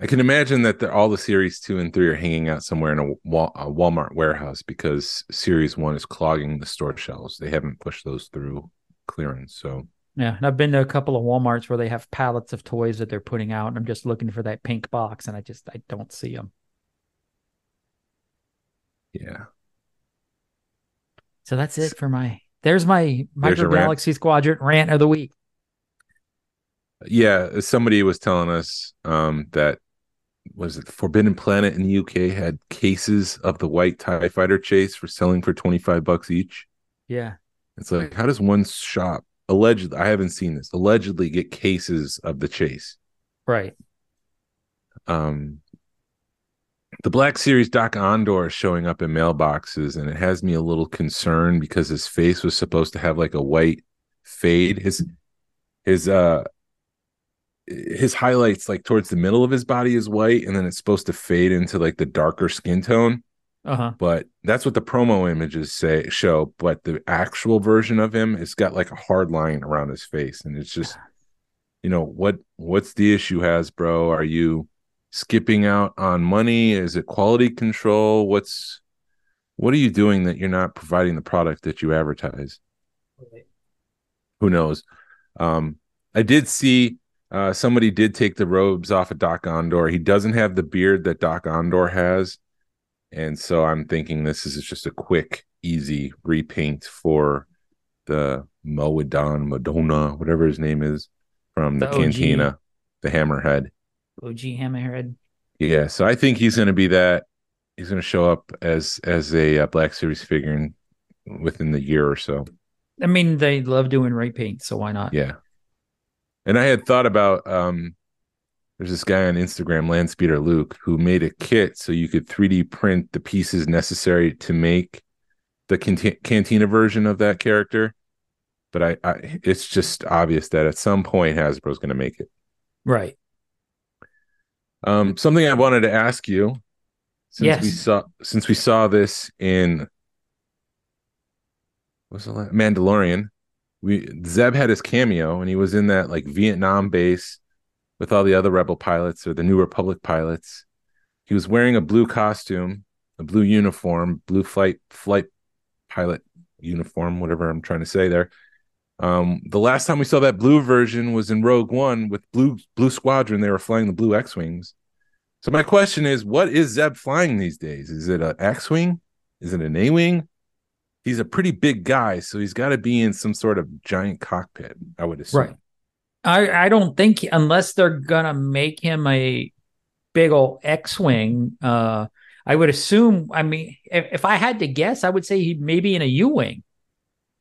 I can imagine that all the series two and three are hanging out somewhere in a, a Walmart warehouse because series one is clogging the store shelves. They haven't pushed those through clearance. So Yeah, and I've been to a couple of WalMarts where they have pallets of toys that they're putting out, and I'm just looking for that pink box, and I just I don't see them. yeah, So that's it for my. There's my Micro your rant. Galaxy Squadron rant of the week. yeah. Somebody was telling us um, that was it Forbidden Planet in the UK had cases of the white Tie Fighter chase for selling for twenty five bucks each. Yeah, It's like, how does one shop allegedly? I haven't seen this. Allegedly, get cases of the chase. right. Um, the Black Series Dok-Ondar is showing up in mailboxes, and it has me a little concerned because his face was supposed to have like a white fade. His his uh his highlights like towards the middle of his body is white, and then it's supposed to fade into like the darker skin tone. Uh-huh. But that's what the promo images say show. But the actual version of him, it's got like a hard line around his face, and it's just, you know, what what's the issue, Hasbro? Are you skipping out on money? Is it quality control? What's what are you doing that you're not providing the product that you advertise? Who knows? Um, I did see uh, somebody did take the robes off of Dok-Ondar. He doesn't have the beard that Dok-Ondar has, and so I'm thinking this is just a quick, easy repaint for the Moedon, Madonna, whatever his name is, from the, The Cantina, the Hammerhead. OG Hammerhead. Yeah, so I think he's going to be that. He's going to show up as as a uh, Black Series figure in, within the year or so. I mean, they love doing ray paint, so why not? Yeah. And I had thought about um there's this guy on Instagram, Landspeeder Luke, who made a kit so you could 3D print the pieces necessary to make the Cantina version of that character. But I, I it's just obvious that at some point Hasbro's going to make it. Right. Um, something I wanted to ask you, since Yes. we saw since we saw this in what's the last, Mandalorian, we Zeb had his cameo and he was in that like Vietnam base with all the other rebel pilots or the New Republic pilots. He was wearing a blue costume, a blue uniform, blue flight flight pilot uniform, whatever I'm trying to say there. Um, the last time we saw that blue version was in Rogue One with Blue Blue Squadron. They were flying the blue X-wings. So my question is, what is Zeb flying these days? Is it an X-wing? Is it an A-wing? He's a pretty big guy, so he's got to be in some sort of giant cockpit. I would assume. Right. I I don't think unless they're gonna make him a big old X-wing. Uh, I would assume. I mean, if, if I had to guess, I would say he maybe in a U-wing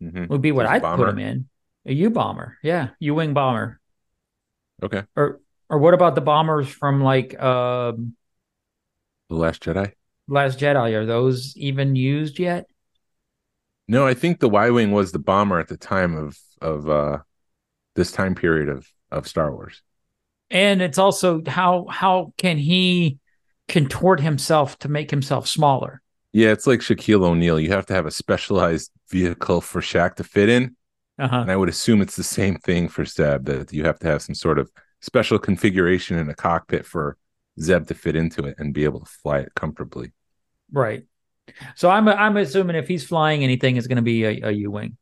Mhm. would be what I'd put him in. A U-bomber, yeah, U-wing bomber. Okay. Or or what about the bombers from like um, The Last Jedi. Last Jedi? Are those even used yet? No, I think the Y-wing was the bomber at the time of of uh this time period of of Star Wars. And it's also how how can he contort himself to make himself smaller? Yeah, it's like Shaquille O'Neal. You have to have a specialized vehicle for Shaq to fit in. Uh-huh. And I would assume it's the same thing for Zeb that you have to have some sort of special configuration in a cockpit for Zeb to fit into it and be able to fly it comfortably. Right. So I'm I'm assuming if he's flying anything, it's going to be a, a U-wing,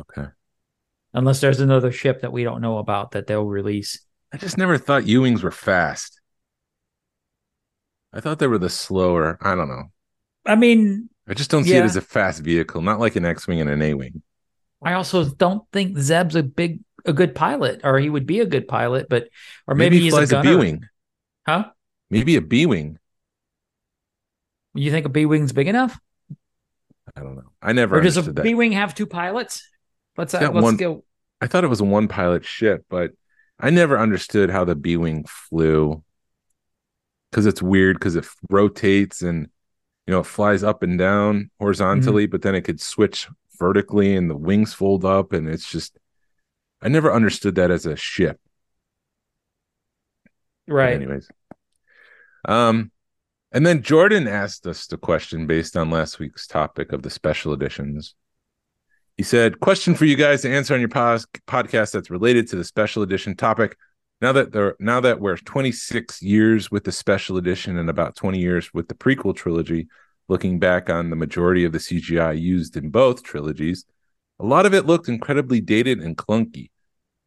Okay. Unless there's another ship that we don't know about that they'll release. I just never thought U-wings were fast. I thought they were the slower. I don't know. I mean, I just don't see it as a fast vehicle, not like an X-wing and an A-wing. I also don't think Zeb's a big a good pilot, or he would be a good pilot, but or Maybe, maybe, he he's flies a a. B-wing. Huh? Maybe a B-wing. You think a B-wing's big enough, I don't know. I never or does a. B-wing have two pilots? Let's uh, let's one- go. I thought it was a one pilot ship, but I never understood how the B Wing flew because it's weird because it rotates and you know it flies up and down horizontally, Mm-hmm. but then it could switch vertically and the wings fold up, and it's just I never understood that as a ship. But Right. anyways, um, and then Jordan asked us the question based on last week's topic of the special editions. He said, "Question for you guys to answer on your pos- podcast that's related to the special edition topic. Now that there, now that we're 26 years with the special edition and about 20 years with the prequel trilogy, looking back on the majority of the CGI used in both trilogies, a lot of it looked incredibly dated and clunky.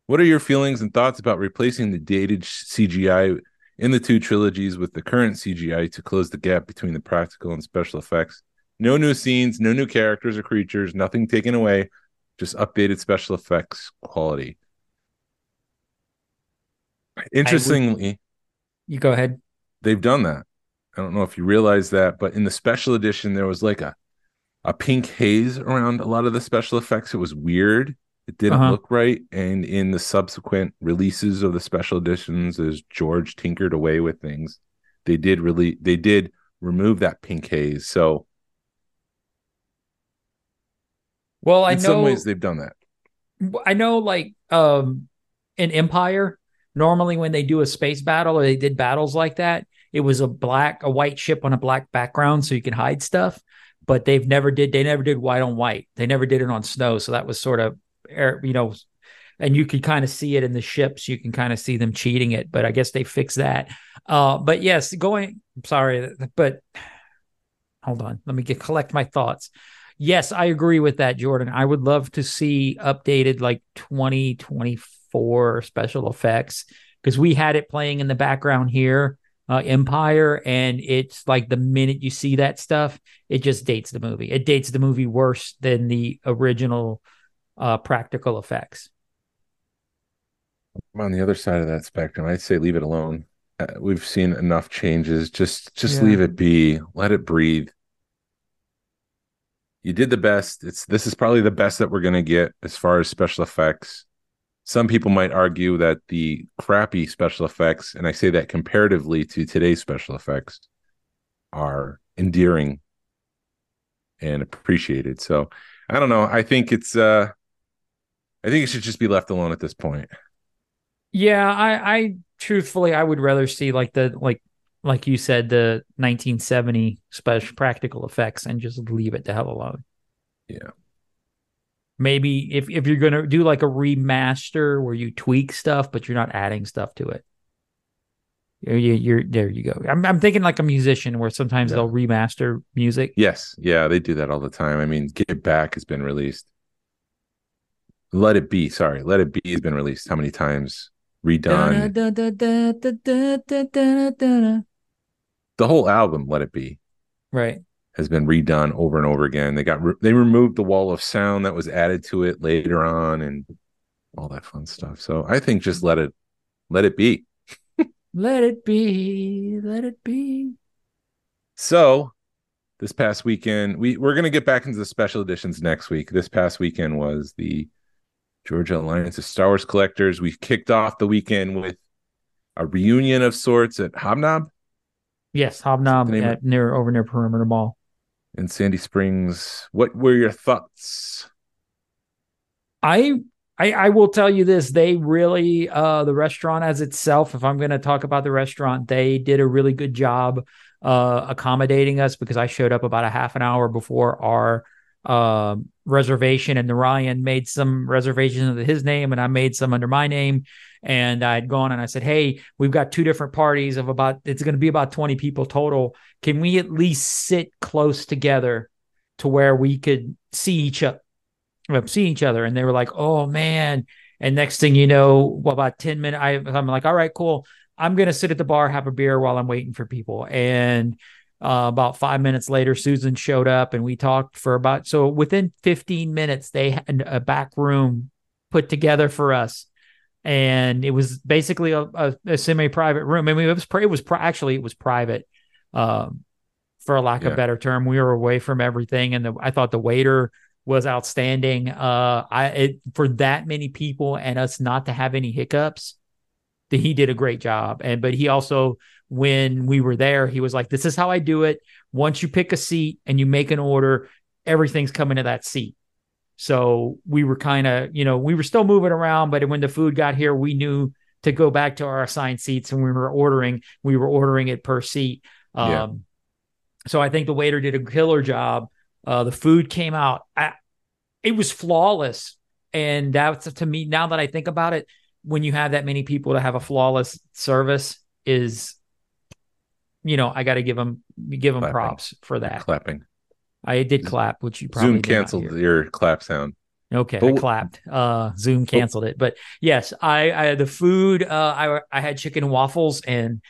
What are your feelings and thoughts about replacing the dated CGI in the two trilogies with the current CGI to close the gap between the practical and special effects? No new scenes, no new characters or creatures, nothing taken away, just updated special effects quality. Interestingly, You go ahead. they've done that. I don't know if you realize that, but in the special edition, there was like a a pink haze around a lot of the special effects. It was weird. It didn't Uh-huh. look right. And in the subsequent releases of the special editions, as George tinkered away with things, they did really they did remove that pink haze. So Well, I in know some ways they've done that. I know like um in Empire, normally when they do a space battle or they did battles like that, it was a black, a white ship on a black background so you can hide stuff. But they've never did they never did white on white. They never did it on snow. So that was sort of air- you know, and you could kind of see it in the ships. You can kind of see them cheating it, but I guess they fixed that. Uh, but yes, going. I'm sorry, but hold on. Let me get collect my thoughts. Yes, I agree with that, Jordan. I would love to see updated like 2024 special effects because we had it playing in the background here, uh, Empire, and it's like the minute you see that stuff, it just dates the movie. It dates the movie worse than the original uh, practical effects. I'm on the other side of that spectrum. I'd say leave it alone. Uh, we've seen enough changes. Just just Yeah. leave it be. Let it breathe. You did the best. It's this is probably the best that we're going to get as far as special effects. Some people might argue that the crappy special effects, and I say that comparatively to today's special effects, are endearing and appreciated. So I don't know. I think it's uh I think it should just be left alone at this point. Yeah, I, I truthfully, I would rather see like the like like you said, the 1970 special practical effects and just leave it the hell alone. Yeah. Maybe if if you're gonna do like a remaster where you tweak stuff, but you're not adding stuff to it. You're, you're, you're there. You go. I'm I'm thinking like a musician where sometimes Yeah. they'll remaster music. Yes, yeah, they do that all the time. I mean, Get Back has been released. Let It Be, sorry, Let It Be has been released how many times? Redone. The whole album, Let It Be, Right. has been redone over and over again. They got re- they removed the wall of sound that was added to it later on, and all that fun stuff. So I think just let it let it be. Let it be. Let it be. So this past weekend, we we're gonna get back into the special editions next week. This past weekend was the Georgia Alliance of Star Wars collectors. We kicked off the weekend with a reunion of sorts at Hobnob Yes, Hobnob near over near Perimeter Mall. in Sandy Springs. What were your thoughts? I I, I will tell you this: they really, uh, the restaurant as itself. If I'm going to talk about the restaurant, they did a really good job uh, accommodating us because I showed up about a half an hour before our um reservation, and Ryan made some reservations under his name, and I made some under my name. And I'd gone and I said, "Hey, we've got two different parties of about. It's going to be about 20 people total. Can we at least sit close together to where we could see each other?" uh, see each other and they were like oh man and next thing you know about 10 minutes I, i'm like all right cool i'm going to sit at the bar have a beer while i'm waiting for people and uh, about five minutes later susan showed up and we talked for about so within 15 minutes they had a back room put together for us and it was basically a, a, a semi-private room i mean it was it was actually it was private um, for a lack of a better term we were away from everything and the, i thought the waiter was outstanding. Uh, I it, for that many people and us not to have any hiccups, that he did a great job. And but he also, when we were there, he was like, "This is how I do it. Once you pick a seat and you make an order, everything's coming to that seat." So we were kind of, you know, we were still moving around, but when the food got here, we knew to go back to our assigned seats, and we were ordering. We were ordering it per seat. Um, Yeah. So I think the waiter did a killer job. Uh, the food came out. I, it was flawless. And that's to me, now that I think about it, when you have that many people to have a flawless service is, you know, I got to give them, give them Clapping. props for that. Clapping. I did clap, which you probably Zoom canceled your clap sound. Okay, But I clapped. Uh, Zoom canceled it, but yes, I, I the food. Uh, I I had chicken waffles, and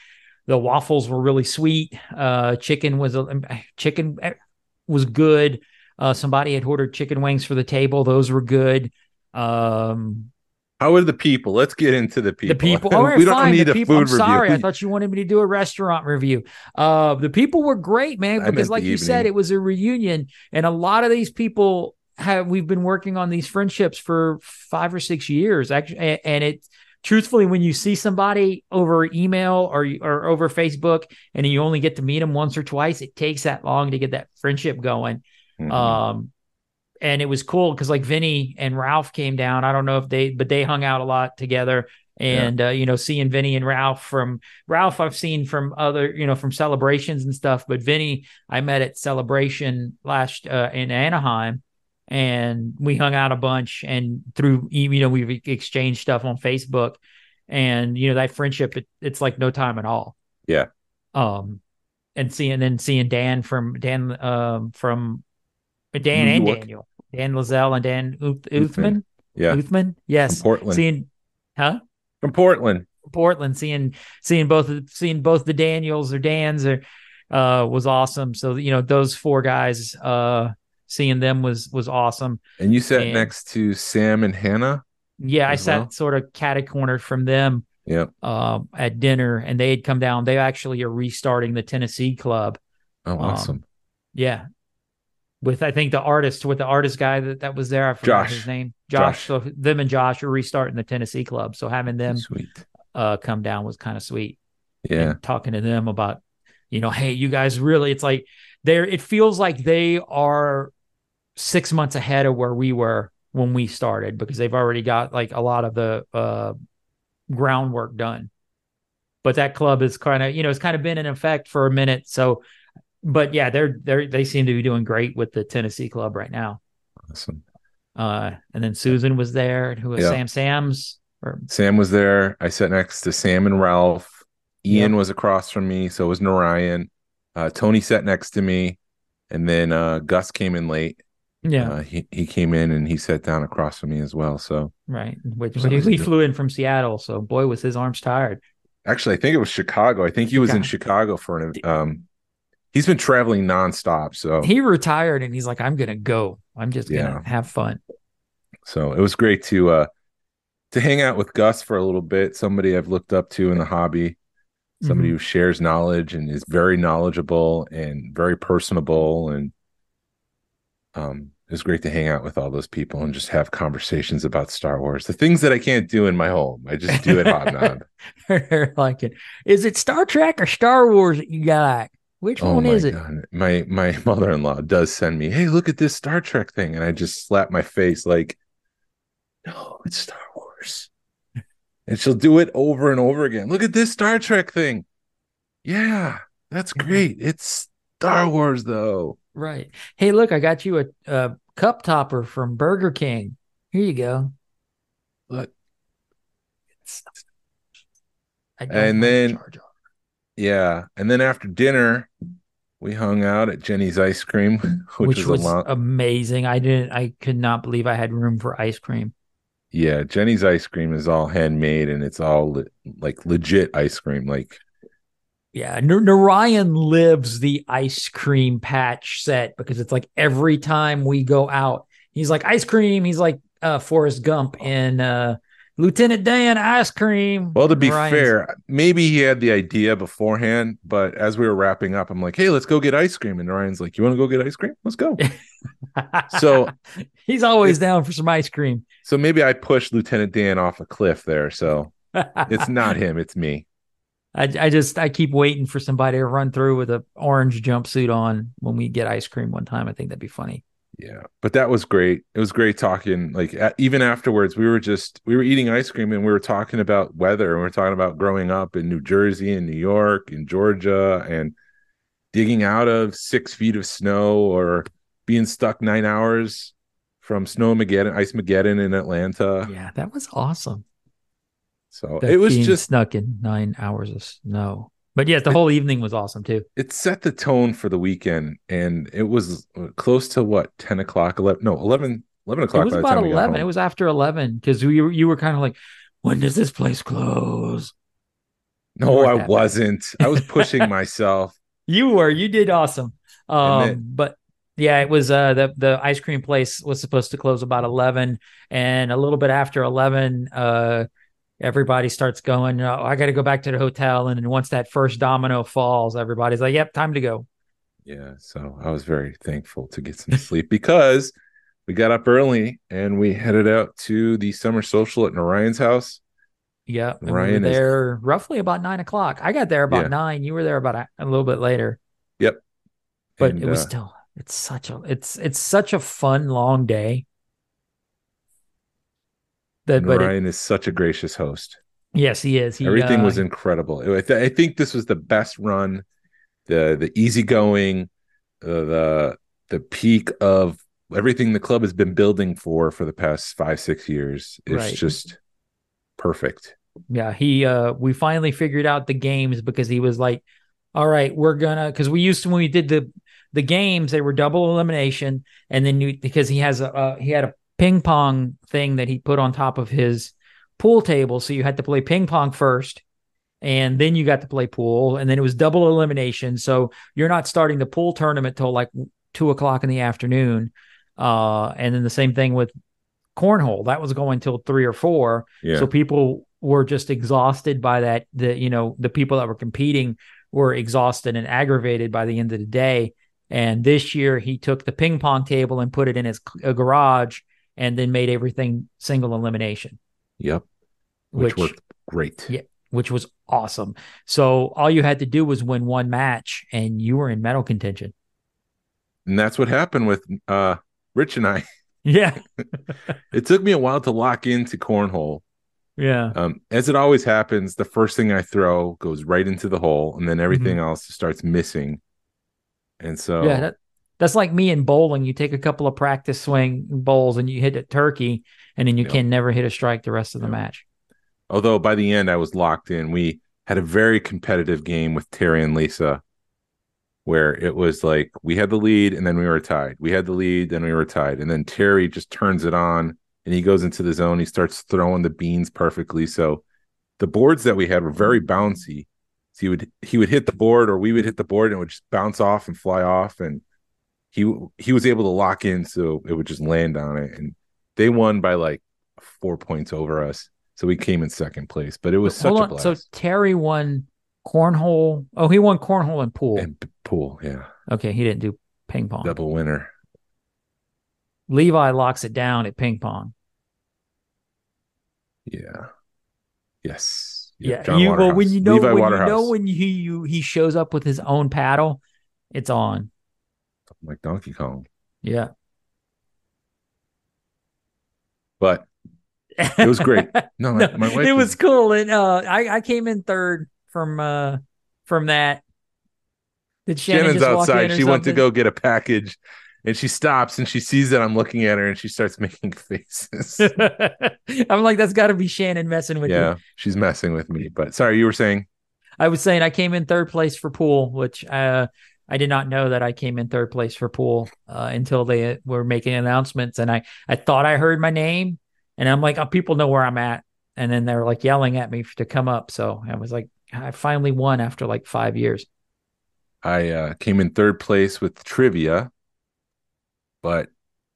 the waffles were really sweet. Uh, chicken was a chicken eh, was good. Uh, somebody had ordered chicken wings for the table; those were good. Um, How are the people? Let's get into the people. the people. All right, we don't fine. need the a people. food I'm sorry. review. I thought you wanted me to do a restaurant review. Uh, the people were great, man. Because, like you said, it was a reunion, and a lot of these people have. We've been working on these friendships for five or six years, actually, and, and it truthfully, when you see somebody over email or or over Facebook, and you only get to meet them once or twice, it takes that long to get that friendship going. Mhm. Um, and it was cool because like Vinny and Ralph came down. I don't know if they, but they hung out a lot together. And uh, you know, seeing Vinny and Ralph from Ralph, I've seen from other, you know, from celebrations and stuff. But Vinny, I met at celebration last uh, in Anaheim, and we hung out a bunch. And through, you know, we've exchanged stuff on Facebook, and you know, that friendship, it, it's like no time at all. Yeah. Um, and seeing then seeing Dan from Dan um from Dan New and York. Daniel, Dan Lazelle and Dan Uth- Uthman. Yeah, Uthman, yes, from Portland. seeing, huh? from Portland. Portland, seeing seeing both seeing both the Daniels or Dans or uh was awesome. So you know those four guys, uh, seeing them was was awesome. And you sat And- next to Sam and Hannah. Yeah, I sat well? sort of catty corner from them Yeah. um at dinner, and they had come down. They actually are restarting the Tennessee club. Oh, awesome. Yeah. With I think the artist, with the artist guy that, that was there, I forgot Josh. his name. Josh. Josh. So them and Josh are restarting the Tennessee club. So having them Sweet. uh come down was kind of sweet. Yeah. And talking to them about, you know, hey, you guys really it's like they're it feels like they are six months ahead of where we were when we started because they've already got like a lot of the uh groundwork done. But that club is kind of, you know, it's kind of been in effect for a minute. So but yeah, they're they're they seem to be doing great with the Tennessee club right now. Awesome. Uh and then Susan was there, and who was Yeah. Sam Sam's or Sam was there. I sat next to Sam and Ralph. Ian Yep. was across from me. So was Narayan. Uh, Tony sat next to me. And then uh, Gus came in late. yeah, Uh, he, he came in and he sat down across from me as well. So right. Which was- he, he flew in from Seattle, so boy was his arms tired. actually, I think it was Chicago. I think he was in Chicago for an um he's been traveling nonstop. So He retired and he's like, I'm gonna go. I'm just gonna have fun. So it was great to uh to hang out with Gus for a little bit. Somebody I've looked up to in the hobby, somebody Mhm. who shares knowledge and is very knowledgeable and very personable and um it was great to hang out with all those people and just have conversations about Star Wars. The things that I can't do in my home. I just do at Hobnob. like it. Is it Star Trek or Star Wars that you got? Which oh one is it? god. My my mother-in-law does send me, "Hey, look at this Star Trek thing." And I just slap my face like, "No, it's Star Wars." and she'll do it over and over again. Look at this Star Trek thing. Yeah, that's Mm-hmm. great. It's Star Wars though. Right. Hey, look, I got you a, a cup topper from Burger King. Here you go. But I And then-. Yeah, and then after dinner, we hung out at Jeni's Ice Cream, which, which, was, was a lot. amazing. I didn't. I could not believe I had room for ice cream. yeah, Jeni's Ice Cream is all handmade and it's all le- like legit ice cream. Like Yeah, N- Narayan lives the ice cream patch set because it's like every time we go out, he's like ice cream. He's like uh Forrest Gump in uh Lieutenant Dan ice cream. Well, to be Narayan's- fair, maybe he had the idea beforehand, but as we were wrapping up, I'm like, hey, let's go get ice cream. And Ryan's like, you want to go get ice cream? Let's go. So- he's always down for some ice cream. so maybe I pushed Lieutenant Dan off a cliff there. So it's not him, it's me. I, I just I keep waiting for somebody to run through with a orange jumpsuit on when we get ice cream one time. I think that'd be funny. Yeah. But that was great. It was great talking. Like even afterwards, we were just, we were eating ice cream and we were talking about weather and we were talking about growing up in New Jersey and New York and Georgia and digging out of six feet of snow or being stuck nine hours from snow Mageddon, ice Mageddon in Atlanta. Yeah, that was awesome. So That it was just, snuck in nine hours of snow. But yes, the whole evening was awesome too. it set the tone for the weekend and it was close to what, 10 o'clock, 11, no, 11, 11 o'clock. It was about time we got eleven. It was after eleven because you you were kind of like, when does this place close? no, I wasn't. I was pushing myself. You were. You did awesome. Um, then- but yeah, it was uh the the ice cream place was supposed to close about eleven, and a little bit after eleven, uh, everybody starts going. Oh, I got to go back to the hotel, and then once that first domino falls, everybody's like, "Yep, time to go." Yeah, so I was very thankful to get some sleep because we got up early and we headed out to the summer social at Narayan's house. Yeah, and we were Ryan there roughly about nine o'clock. I got there about Yeah. nine. You were there about a, a little bit later, Yep. but And, it was uh, still. It's such a. It's it's such a fun long day. That, but Ryan is such a gracious host. yes, he is. He, Everything uh, was incredible. I, th- I think this was the best run, the the easygoing, uh, the the peak of everything the club has been building for for the past five six years. It's Right. just perfect. Yeah, he uh we finally figured out the games because he was like, "All right, we're gonna." Because we used to when we did the the games, they were double elimination, and then you because he has a uh, he had a ping pong thing that he put on top of his pool table, so you had to play ping pong first, and then you got to play pool, and then it was double elimination. So you're not starting the pool tournament till like two o'clock in the afternoon, uh, and then the same thing with cornhole that was going till three or four. Yeah. So people were just exhausted by that. The you know the people that were competing were exhausted and aggravated by the end of the day. And this year he took the ping pong table and put it in his garage, and then made everything single elimination, yep. Which, which worked great. Yeah. which was awesome. So all you had to do was win one match, and you were in medal contention. And that's what happened with uh Rich and I. Yeah, It took me a while to lock into cornhole. yeah, Um, as it always happens, the first thing I throw goes right into the hole, and then everything else starts missing. And so, Mm-hmm. yeah. That, that's like me in bowling. You take a couple of practice swing bowls and you hit a turkey, and then you can never hit a strike the rest of the match. although by the end I was locked in, we had a very competitive game with Terry and Lisa, where it was like we had the lead and then we were tied. We had the lead, then we were tied, and then Terry just turns it on and he goes into the zone. He starts throwing the beans perfectly. So the boards that we had were very bouncy. So he would he would hit the board or we would hit the board and it would just bounce off and fly off and he he was able to lock in so it would just land on it and they won by like four points over us so we came in second place but it was such Hold a blast So Terry won cornhole. Oh, he won cornhole and pool. and pool yeah okay, he didn't do ping pong. double winner Levi locks it down at ping pong. yeah yes Yeah, John you, well, when you know Levi when you know when he you, he shows up with his own paddle, it's on. Like donkey kong Yeah, but it was great no, No, my, my wife it was cool. And uh, I I came in third from uh from that. Did Shannon Shannon's just walk in outside. She went to go get a package and she stops and she sees that I'm looking at her and she starts making faces. I'm like, that's got to be Shannon messing with you. yeah, she's messing with me. But sorry, you were saying I was saying I came in third place for pool, which uh, I did not know that I came in third place for pool uh, until they were making announcements, and I I thought I heard my name, and I'm like, oh, people know where I'm at, and then they were like yelling at me to come up, so I was like, I finally won after like five years. I uh, came in third place with trivia, but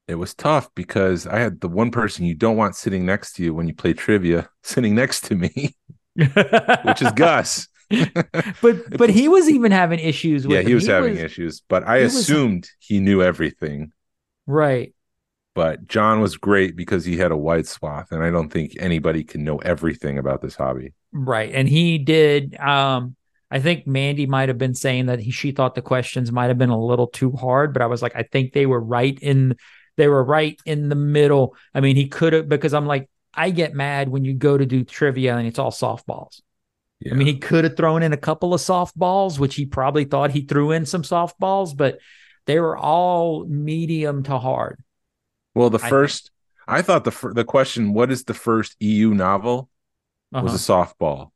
it was tough because I had the one person you don't want sitting next to you when you play trivia sitting next to me, which is Gus. but but he was even having issues with. yeah, them. he was having issues, but I he was- assumed he knew everything. right. But John was great because he had a wide swath, and I don't think anybody can know everything about this hobby. Right. And he did um I think Mandy might have been saying that he she thought the questions might have been a little too hard, but I was like I think they were right in they were right in the middle. I mean, he could have because I'm like I get mad when you go to do trivia and it's all softballs. Yeah. I mean, he could have thrown in a couple of softballs, which he probably thought he threw in some softballs, but they were all medium to hard. well, the first, I thought the fir- the question, "What is the first EU novel?" was a Uh-huh. softball,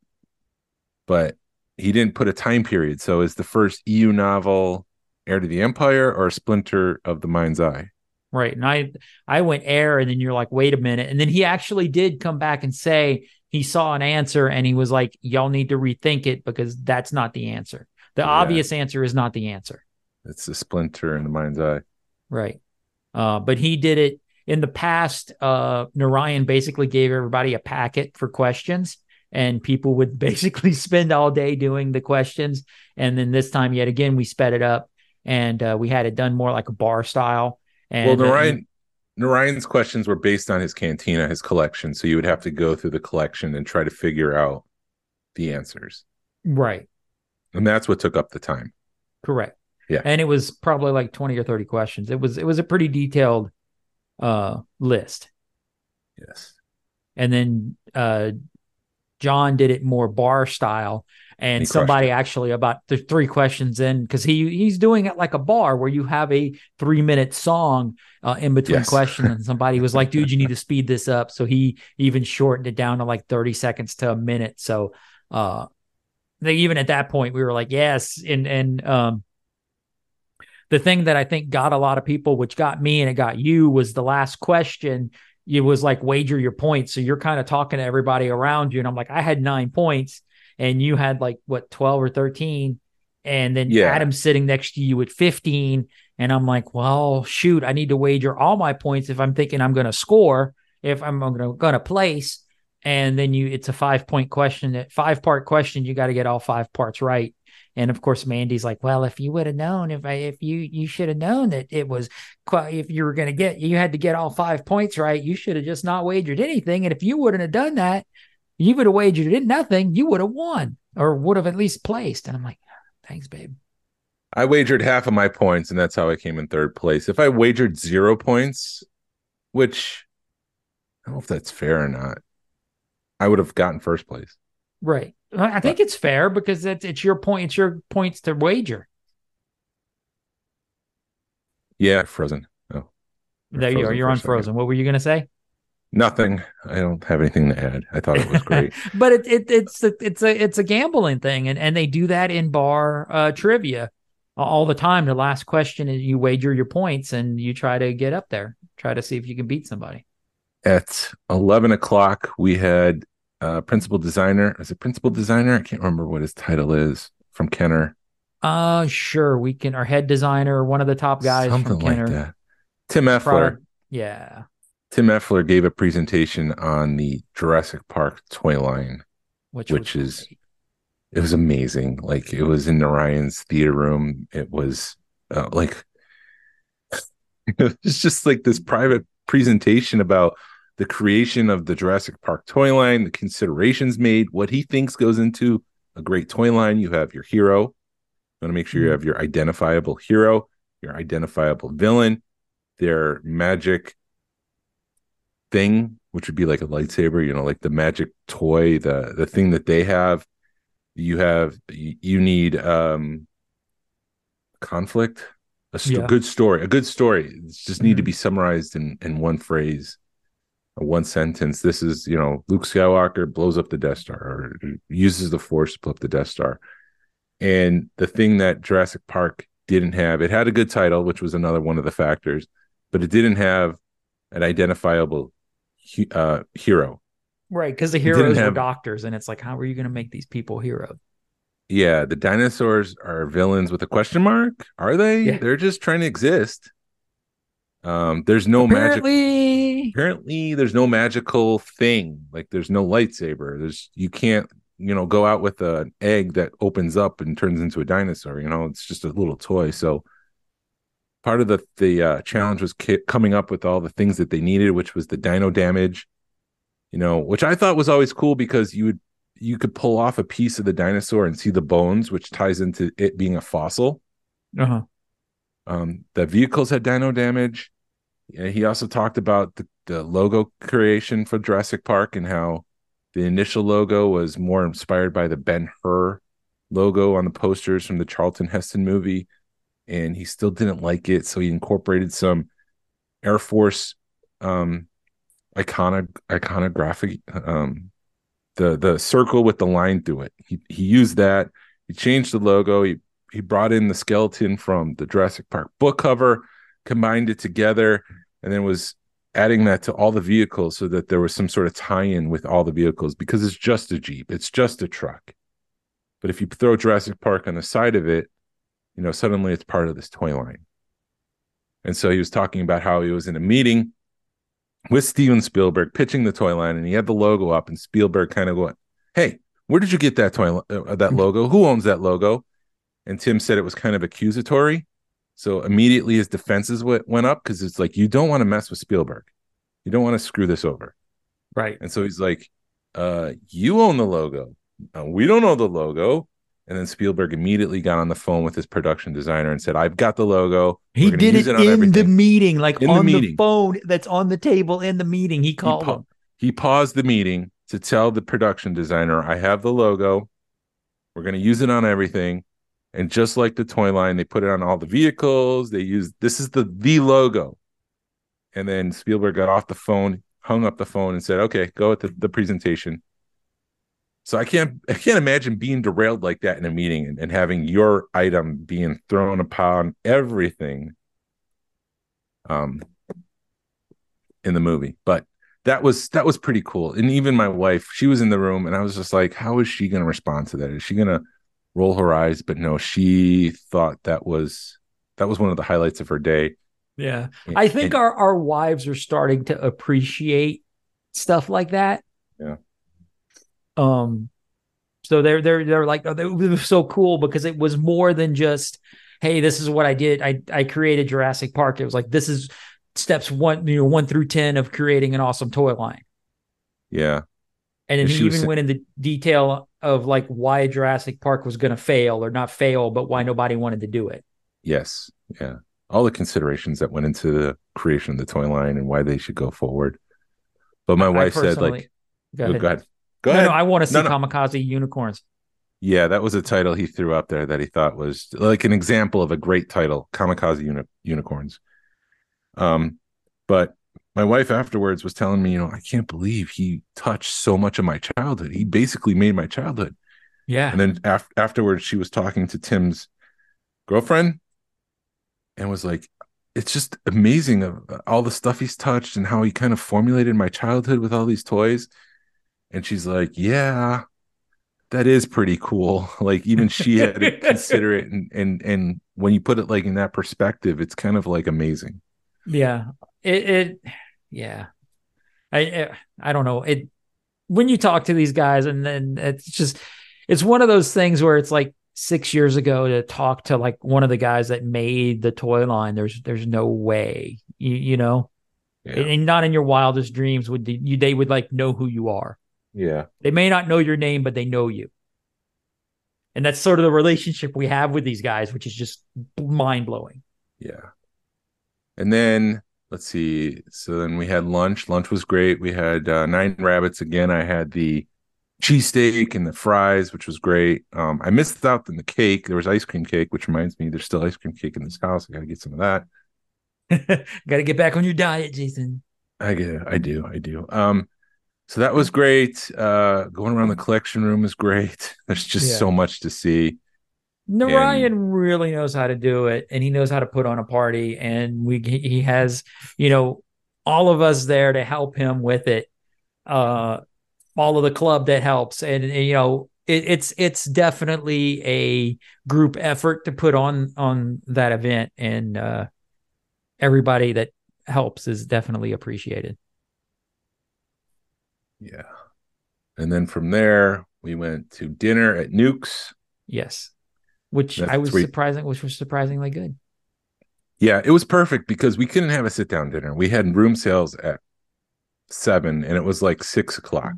but he didn't put a time period. So, is the first EU novel Heir to the Empire or Splinter of the Mind's Eye? Right. And I I went Heir and then you're like, wait a minute. And then he actually did come back and say he saw an answer and he was like, y'all need to rethink it because that's not the answer. The Yeah. obvious answer is not the answer. It's a Splinter in the Mind's Eye. Right. Uh, but he did it in the past. Uh, Narayan basically gave everybody a packet for questions and people would basically spend all day doing the questions. And then this time, yet again, we sped it up and uh, we had it done more like a bar style. And well, Narayan Narayan's questions were based on his cantina, his collection. So you would have to go through the collection and try to figure out the answers. Right. And that's what took up the time. Correct. Yeah. And it was probably like 20 or 30 questions. It was it was a pretty detailed uh list. Yes. And then uh John did it more bar style and He somebody actually about the three questions in because he he's doing it like a bar where you have a three minute song uh, in between Yes. questions and somebody was like dude you need to speed this up so he even shortened it down to like 30 seconds to a minute so uh they, even at that point we were like yes and and um the thing that I think got a lot of people, which got me and it got you, was the last question. It was like wager your points. So you're kind of talking to everybody around you. And I'm like, I had nine points and you had like what, 12 or 13. And then Yeah. Adam's sitting next to you at 15. And I'm like, well, shoot, I need to wager all my points if I'm thinking I'm going to score, if I'm going to place. And then you, it's a five point question, that five part question. You got to get all five parts right. And of course, Mandy's like, "Well, if you would have known, if I, if you, you should have known that it was, if you were going to get, you had to get all five points right. You should have just not wagered anything. And if you wouldn't have done that, you would have wagered in nothing. You would have won or would have at least placed." And I'm like, "Thanks, babe." I wagered half of my points, and that's how I came in third place. If I wagered zero points, which I don't know if that's fair or not, I would have gotten first place. Right. I think it's fair because it's it's your point. It's your points to wager. Yeah, frozen. Oh, there you are. You're on. Frozen. What were you going to say? Nothing. I don't have anything to add. I thought it was great. but it, it it's a, it's a it's a gambling thing, and and they do that in bar uh, trivia all the time. The last question is you wager your points, and you try to get up there, try to see if you can beat somebody. At eleven o'clock, we had uh, principal designer. Is it principal designer? I can't remember what his title is from Kenner. Uh sure, we can. Our head designer, one of the top guys, something from like Kenner, that. Tim Effler. product- Yeah, Tim Effler gave a presentation on the Jurassic Park toy line. which Which is- great. It was amazing. Like it was in Narayan's theater room. It was uh, like it's just like this private presentation about the creation of the Jurassic Park toy line, the considerations made, what he thinks goes into a great toy line. You have your hero. You want to make sure you Mhm. have your identifiable hero, your identifiable villain, their magic thing, which would be like a lightsaber, you know, like the magic toy, the the thing that they have. You have you need um conflict, a st- Yeah. good story, a good story. It's just need to Mhm. be summarized in in one phrase, one sentence. This is, you know, Luke Skywalker blows up the Death Star or uses the Force to blow up the Death Star. And the thing that Jurassic Park didn't have, it had a good title, which was another one of the factors, but it didn't have an identifiable uh, hero. right because the heroes were have- doctors, and it's like, how are you going to make these people heroes? Yeah, the dinosaurs are villains with a question mark. Are they? Yeah. They're just trying to exist. Um, there's no magic. Apparently, Apparently, there's no magical thing. Like there's no lightsaber. There's you can't you know go out with an egg that opens up and turns into a dinosaur. You know, it's just a little toy. So part of the the uh, challenge was ki- coming up with all the things that they needed, which was the dino damage. You know, which I thought was always cool because you would you could pull off a piece of the dinosaur and see the bones, which ties into it being a fossil. uh-huh. Um, the vehicles had dino damage. Yeah, he also talked about the, the logo creation for Jurassic Park and how the initial logo was more inspired by the Ben Hur logo on the posters from the Charlton Heston movie. And he still didn't like it. So he incorporated some Air Force um iconic iconographic um the the circle with the line through it. He he used that. He changed the logo. He he brought in the skeleton from the Jurassic Park book cover, combined it together, and then was adding that to all the vehicles so that there was some sort of tie-in with all the vehicles because it's just a Jeep, it's just a truck. But if you throw Jurassic Park on the side of it, you know, suddenly it's part of this toy line. And so he was talking about how he was in a meeting with Steven Spielberg pitching the toy line, and he had the logo up, and Spielberg kind of going, "Hey, where did you get that toy uh, that logo? Who owns that logo?" And Tim said it was kind of accusatory. So immediately his defenses went, went up because it's like you don't want to mess with Spielberg. You don't want to screw this over. Right. And so he's like, uh, you own the logo. Uh, we don't own the logo. And then Spielberg immediately got on the phone with his production designer and said, I've got the logo. He We're gonna did it, on in the meeting, like In on the, meeting. phone that's on the table in the meeting. He He, called pa- him. he paused the meeting to tell the production designer, I have the logo. We're going to use it on everything. And just like the toy line, they put it on all the vehicles. They use this is the the logo. And then Spielberg got off the phone, hung up the phone, and said, "Okay, go with the, the presentation." So I can't I can't imagine being derailed like that in a meeting and, and having your item being thrown upon everything um in the movie. But that was that was pretty cool. And even my wife, she was in the room and I was just like, how is she gonna respond to that? Is she gonna roll her eyes? But no, she thought that was that was one of the highlights of her day. Yeah. And- I think and- our, our wives are starting to appreciate stuff like that. Yeah. Um, so they're they're they're like, oh, it was so cool because it was more than just, hey, this is what I did. I I created Jurassic Park. It was like this is steps one, you know, one through ten of creating an awesome toy line. yeah. And then he was even went into detail of like why Jurassic Park was going to fail or not fail, but why nobody wanted to do it. Yes. Yeah. All the considerations that went into the creation of the toy line and why they should go forward. But my I wife said, like, go ahead. go ahead. Go no, ahead. no, I want to see No, no. kamikaze unicorns. Yeah, that was a title he threw up there that he thought was like an example of a great title, Kamikaze Uni- Unicorns. Um, but my wife afterwards was telling me, you know, I can't believe he touched so much of my childhood. He basically made my childhood. Yeah. And then af- afterwards, she was talking to Tim's girlfriend and was like, it's just amazing of uh, all the stuff he's touched and how he kind of formulated my childhood with all these toys. And she's like, yeah, that is pretty cool. Like even she had to consider it. And, and, and when you put it like in that perspective, it's kind of like amazing. Yeah. It, it yeah. I, I don't know. It when you talk to these guys and then it's just it's one of those things where it's like 6 years ago to talk to like one of the guys that made the toy line there's there's no way. You you know. Yeah. And not in your wildest dreams would you they would like know who you are. Yeah. They may not know your name but they know you. And that's sort of the relationship we have with these guys which is just mind-blowing. Yeah. And then let's see. So then we had lunch. Lunch was great. We had uh, nine rabbits again. I had the cheesesteak and the fries, which was great. Um, I missed out on the cake. There was ice cream cake, which reminds me there's still ice cream cake in this house. I got to get some of that. Got to get back on your diet, Jason. I get, it. I do, I do. Um, so that was great. Uh, going around the collection room is great. There's just Yeah. so much to see. Narayan really knows how to do it and he knows how to put on a party and we he has you know all of us there to help him with it uh all of the club that helps and, and, you know it, it's it's definitely a group effort to put on on that event and uh everybody that helps is definitely appreciated Yeah. And then from there, we went to dinner at Newk's. yes which That's I was sweet. surprising which was surprisingly good Yeah, it was perfect because we couldn't have a sit down dinner. We had room sales at seven and it was like six o'clock.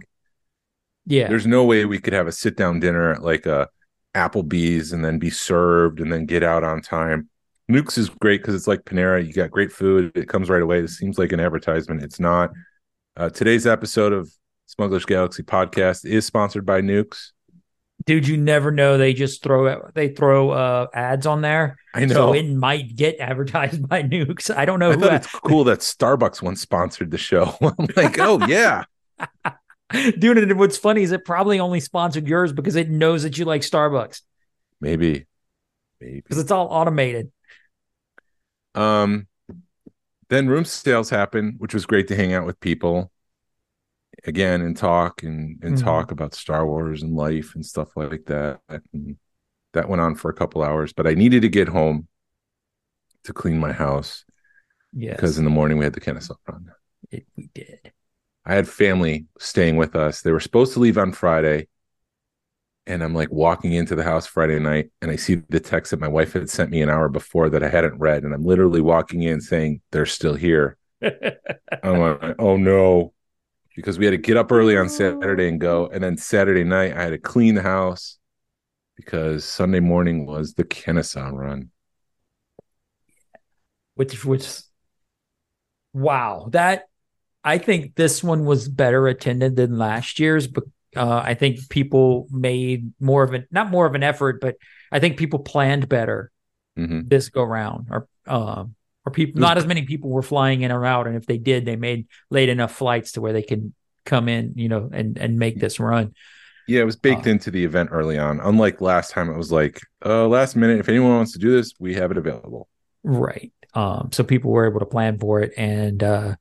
yeah There's no way we could have a sit down dinner at like a Applebee's and then be served and then get out on time. Newk's is great because it's like Panera. You got great food. It comes right away. This seems like an advertisement. It's not. Uh, today's episode of Smugglers Galaxy podcast is sponsored by Newk's. dude you never know they just throw they throw uh ads on there I know. so it might get advertised by Newk's i don't know I who thought it's cool that Starbucks once sponsored the show. I'm like, oh yeah, dude and what's funny is it probably only sponsored yours because it knows that you like starbucks maybe, maybe. because it's all automated Um, then room sales happened, which was great to hang out with people again and talk and and Mhm. talk about Star Wars and life and stuff like that. And that went on for a couple hours, but I needed to get home to clean my house yes because in the morning we had the Kennesaw run. it, we did I had family staying with us. They were supposed to leave on Friday. and I'm like walking into the house Friday night and I see the text that my wife had sent me an hour before that I hadn't read. And I'm literally walking in saying, they're still here. I'm like, oh no. Because we had to get up early on Saturday and go. And then Saturday night, I had to clean the house because Sunday morning was the Kennesaw run. which which wow that i think this one was better attended than last year's but uh, i think people made more of an not more of an effort but i think people planned better Mhm. this go round or um or people not as many people were flying in or out and if they did they made late enough flights to where they can come in you know and and make this run Yeah, it was baked Uh, into the event early on. Unlike last time, it was like, uh, last minute, if anyone wants to do this, we have it available. Right. Um, so people were able to plan for it. And uh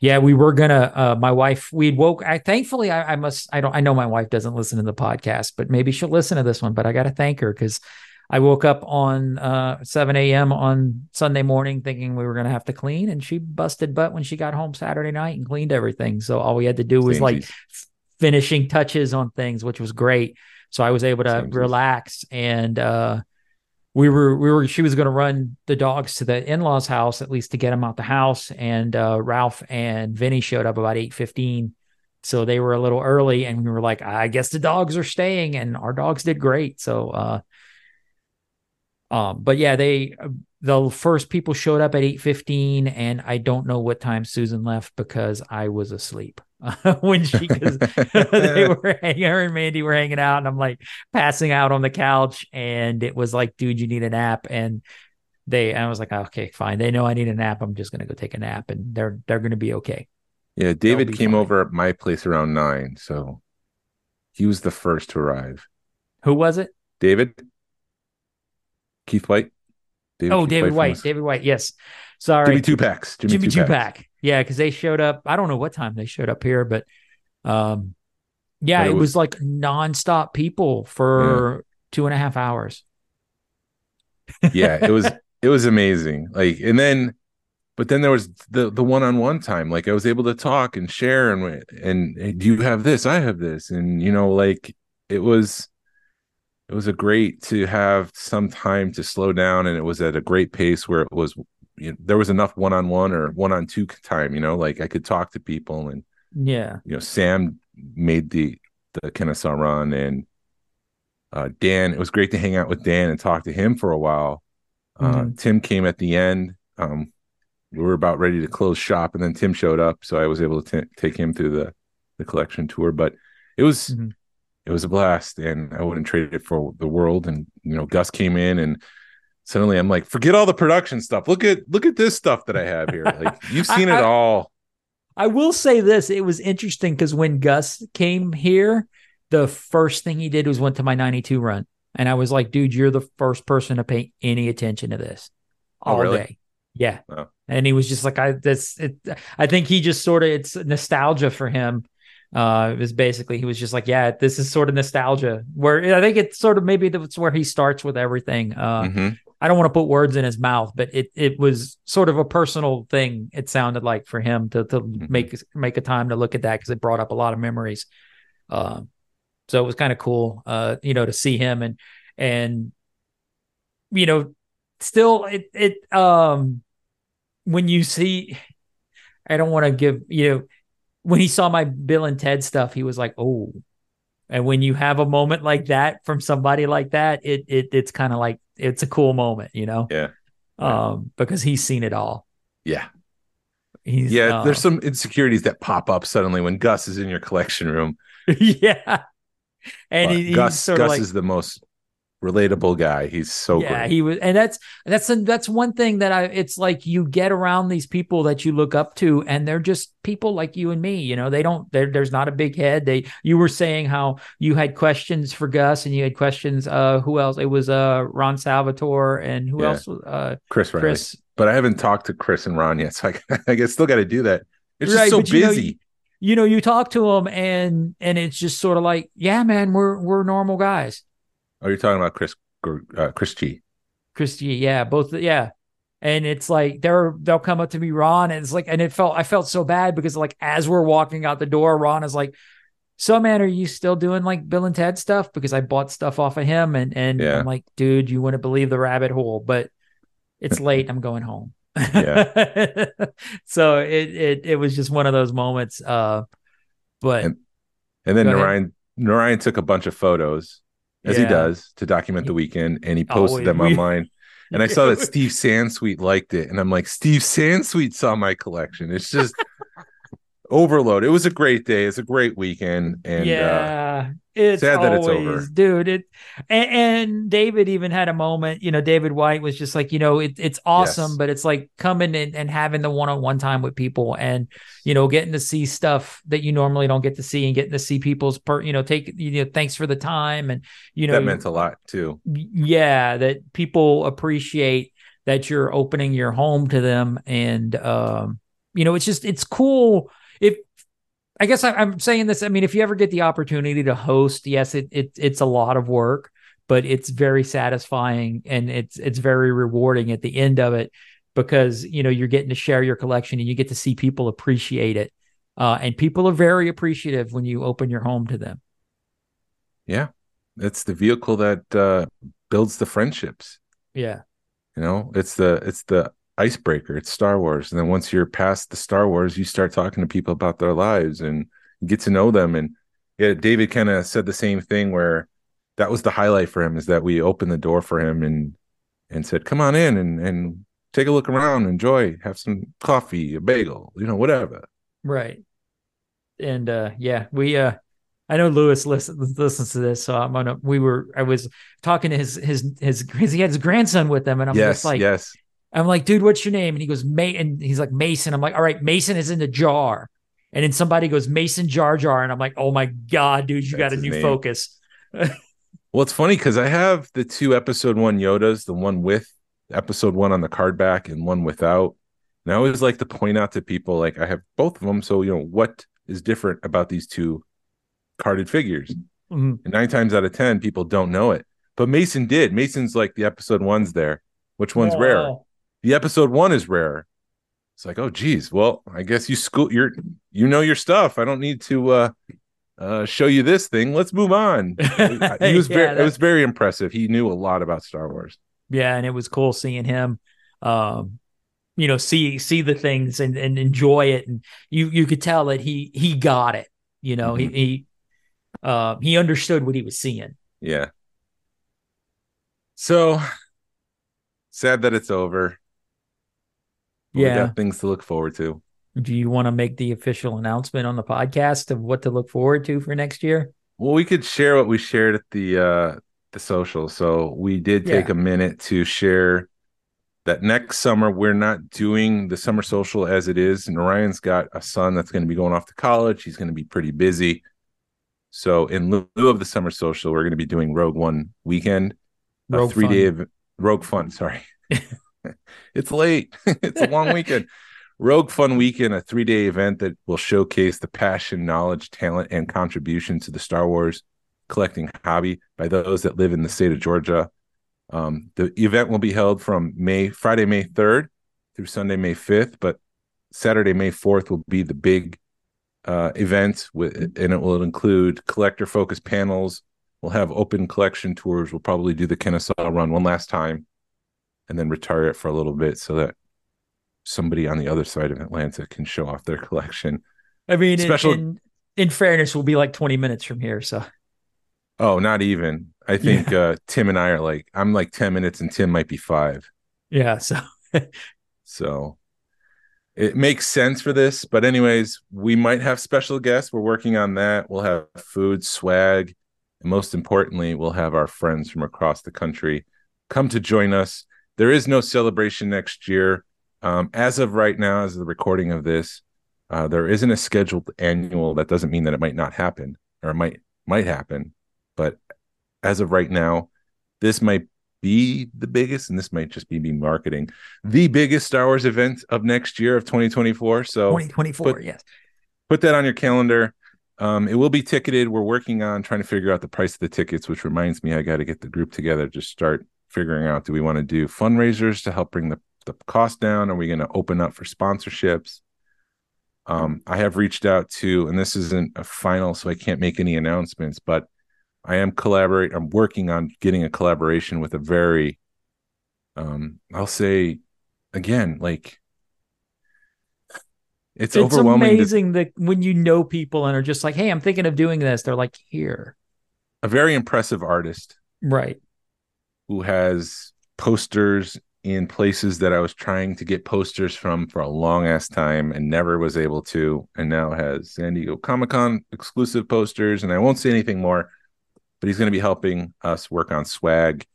yeah, we were gonna uh my wife we'd woke I thankfully I, I must I don't I know my wife doesn't listen to the podcast, but maybe she'll listen to this one. But I gotta thank her because I woke up on uh 7 a.m. on Sunday morning thinking we were gonna have to clean, and she busted butt when she got home Saturday night and cleaned everything. So all we had to do was like Samesies. f- finishing touches on things, which was great. So I was able to Samesies. relax and uh we were we were she was going to run the dogs to the in-laws house at least to get them out the house and uh Ralph and Vinny showed up about 8:15 so they were a little early and we were like I guess the dogs are staying and our dogs did great so uh um but yeah they the first people showed up at 8:15 and I don't know what time Susan left because I was asleep. When she cuz they were hanging her and Mandy were hanging out and I'm like passing out on the couch and it was like dude you need a nap and they I was like okay fine. They know I need a nap I'm just going to go take a nap and they're they're going to be okay. Yeah, David came fine. over at my place around nine, so he was the first to arrive. who was it? David, Keith White. David oh Keith David from White. David White yes sorry Jimmy Two Packs. Jimmy, Jimmy Two Pack yeah cuz they showed up I don't know what time they showed up here but um yeah But it it was, was- like nonstop people for two and a half hours yeah, it was it was amazing. Like, and then, but then there was the the one on one time. Like, I was able to talk and share and and hey, do you have this? I have this, and you know, like it was it was a great to have some time to slow down, and it was at a great pace where it was. You know, there was enough one on one or one on two time. You know, like I could talk to people and yeah you know sam made the the kennesaw run and uh dan it was great to hang out with dan and talk to him for a while uh Mhm. tim came at the end um we were about ready to close shop and then tim showed up so i was able to t- take him through the the collection tour but it was Mhm. It was a blast and i wouldn't trade it for the world and you know gus came in and suddenly i'm like forget all the production stuff look at look at this stuff that i have here like you've seen I- it all I will say this: it was interesting because when Gus came here, the first thing he did was went to my '92 run, and I was like, "Dude, you're the first person to pay any attention to this Oh, all really? day." Yeah, Oh. and he was just like, "I this." It, I think he just sort of it's nostalgia for him. Uh, it was basically he was just like, "Yeah, this is sort of nostalgia." Where I think it's sort of maybe that's where he starts with everything. Uh, Mhm. I don't want to put words in his mouth, but it it was sort of a personal thing. It sounded like for him to to Mhm. make make a time to look at that because it brought up a lot of memories. Um, so it was kind of cool, uh, you know, to see him and and you know, still it it um when you see, I don't want to give you know when he saw my Bill and Ted stuff, he was like, oh. And when you have a moment like that from somebody like that, it it it's kind of like it's a cool moment, you know. Yeah. Um, because he's seen it all. yeah He's Yeah, uh, there's some insecurities that pop up suddenly when Gus is in your collection room. yeah. And he, he's Gus sort Gus of like is the most relatable guy. He's so yeah, great. he was, and that's that's that's one thing that I. It's like you get around these people that you look up to, and they're just people like you and me. You know, they don't. There's not a big head. They. You were saying how you had questions for Gus, and you had questions. Uh, who else? It was uh Ron Salvatore, and who Yeah. else? Uh, Chris Riley. Chris. But I haven't talked to Chris and Ron yet, so I, I guess still got to do that. It's just so but you know, busy. You know, you talk to them, and and it's just sort of like, yeah, man, we're we're normal guys. Oh, you're talking about Chris uh, Chris G. Christy, yeah, both, yeah. And it's like they're they'll come up to me, Ron, and it's like, and it felt I felt so bad because like as we're walking out the door, Ron is like, So man, are you still doing like Bill and Ted stuff? Because I bought stuff off of him and and Yeah. I'm like, dude, you wouldn't believe the rabbit hole, but it's late. I'm going home. Yeah. so it it it was just one of those moments. Uh but And- And then. Narayan Narayan took a bunch of photos, as he does, to document the weekend, and he posted Always. them online. And I saw that Steve Sansweet liked it, and I'm like, Steve Sansweet saw my collection. It's just overload. It was a great day. It's a great weekend, and uh, yeah, it's sad that it's always, over. dude. It and, and David even had a moment. You know, David White was just like, you know, it, it's awesome, Yes. but it's like coming and, and having the one on one time with people, and you know, getting to see stuff that you normally don't get to see, and getting to see people's per, you know, take you know, thanks for the time, and you know, that meant a lot too. yeah that people appreciate that you're opening your home to them and um you know it's just it's cool i guess I, i'm saying this i mean if you ever get the opportunity to host yes it, it it's a lot of work but it's very satisfying and it's it's very rewarding at the end of it because you know you're getting to share your collection and you get to see people appreciate it uh, and people are very appreciative when you open your home to them. Yeah, it's the vehicle that uh, builds the friendships. yeah. You know, it's the it's the icebreaker. It's Star Wars, and then once you're past the Star Wars, you start talking to people about their lives and get to know them. And yeah, David kind of said the same thing where that was the highlight for him is that we opened the door for him and and said, "Come on in and and take a look around, enjoy, have some coffee, a bagel, you know, whatever." Right. And uh yeah, we uh I know Lewis listens listens to this, so I'm gonna we were I was talking to his his his, his he had his grandson with him and I'm yes, just like yes, I'm like, dude, what's your name? And he goes, May and he's like Mason. I'm like, all right, Mason is in the jar. And then somebody goes, Mason Jar Jar. And I'm like, oh my God, dude, you got a new name. focus. Well, it's funny because I have the two episode one Yodas, the one with episode one on the card back and one without. And I always like to point out to people, like, I have both of them. So, you know, what is different about these two carded figures? Mhm. And nine times out of 10, people don't know it. But Mason did. Mason's like the episode one's there. Which one's rare? The episode one is rare. It's like, oh, geez. Well, I guess you school, you're, you know your stuff. I don't need to, uh, uh, show you this thing. Let's move on. he was Yeah, very, it was very impressive. He knew a lot about Star Wars. yeah and it was cool seeing him um you know see see the things and and enjoy it and you you could tell that he he got it you know Mhm. he he uh he understood what he was seeing Yeah. So sad that it's over. But We yeah got things to look forward to. do you want to make the official announcement on the podcast of what to look forward to for next year Well, we could share what we shared at the uh the social. So we did take Yeah. a minute to share that next summer we're not doing the summer social as it is. Narayan's got a son that's going to be going off to college. He's going to be pretty busy. So in lieu of the summer social, we're going to be doing Rogue One weekend, a Rogue three day Fun. ev- Rogue Fun. Sorry, it's late. it's a long weekend. Rogue Fun Weekend, a three day event that will showcase the passion, knowledge, talent, and contribution to the Star Wars collecting hobby by those that live in the state of Georgia. Um, the event will be held from May Friday, May 3rd through Sunday, May 5th, but Saturday, May 4th will be the big uh, event with, and it will include collector focused panels. We'll have open collection tours. We'll probably do the Kennesaw run one last time and then retire it for a little bit so that somebody on the other side of Atlanta can show off their collection. i mean Special- in, in fairness we'll be like 20 minutes from here so Oh, not even. I think uh, Tim and I are like, I'm like 10 minutes and Tim might be five. yeah so So it makes sense for this. But, anyways, we might have special guests. We're working on that. We'll have food, swag, and most importantly, we'll have our friends from across the country come to join us. There is no celebration next year. Um, as of right now, as of the recording of this, uh, there isn't a scheduled annual. That doesn't mean that it might not happen or it might might happen. But as of right now, this might be the biggest, and this might just be me marketing the biggest Star Wars event of next year of 2024. So 2024 but- yes put that on your calendar. Um, it will be ticketed. We're working on trying to figure out the price of the tickets, which reminds me I got to get the group together to start figuring out do we want to do fundraisers to help bring the, the cost down? Are we going to open up for sponsorships? Um, I have reached out to, and this isn't a final, so I can't make any announcements, but I am collaborate. I'm working on getting a collaboration with a very, um, I'll say, again, like it's, It's overwhelming. to- amazing that when you know people and are just like, "Hey, I'm thinking of doing this," they're like, "Here." a very impressive artist Right. Who has posters in places that I was trying to get posters from for a long ass time and never was able to, and now has San Diego Comic Con exclusive posters. And I won't say anything more, but he's going to be helping us work on swag.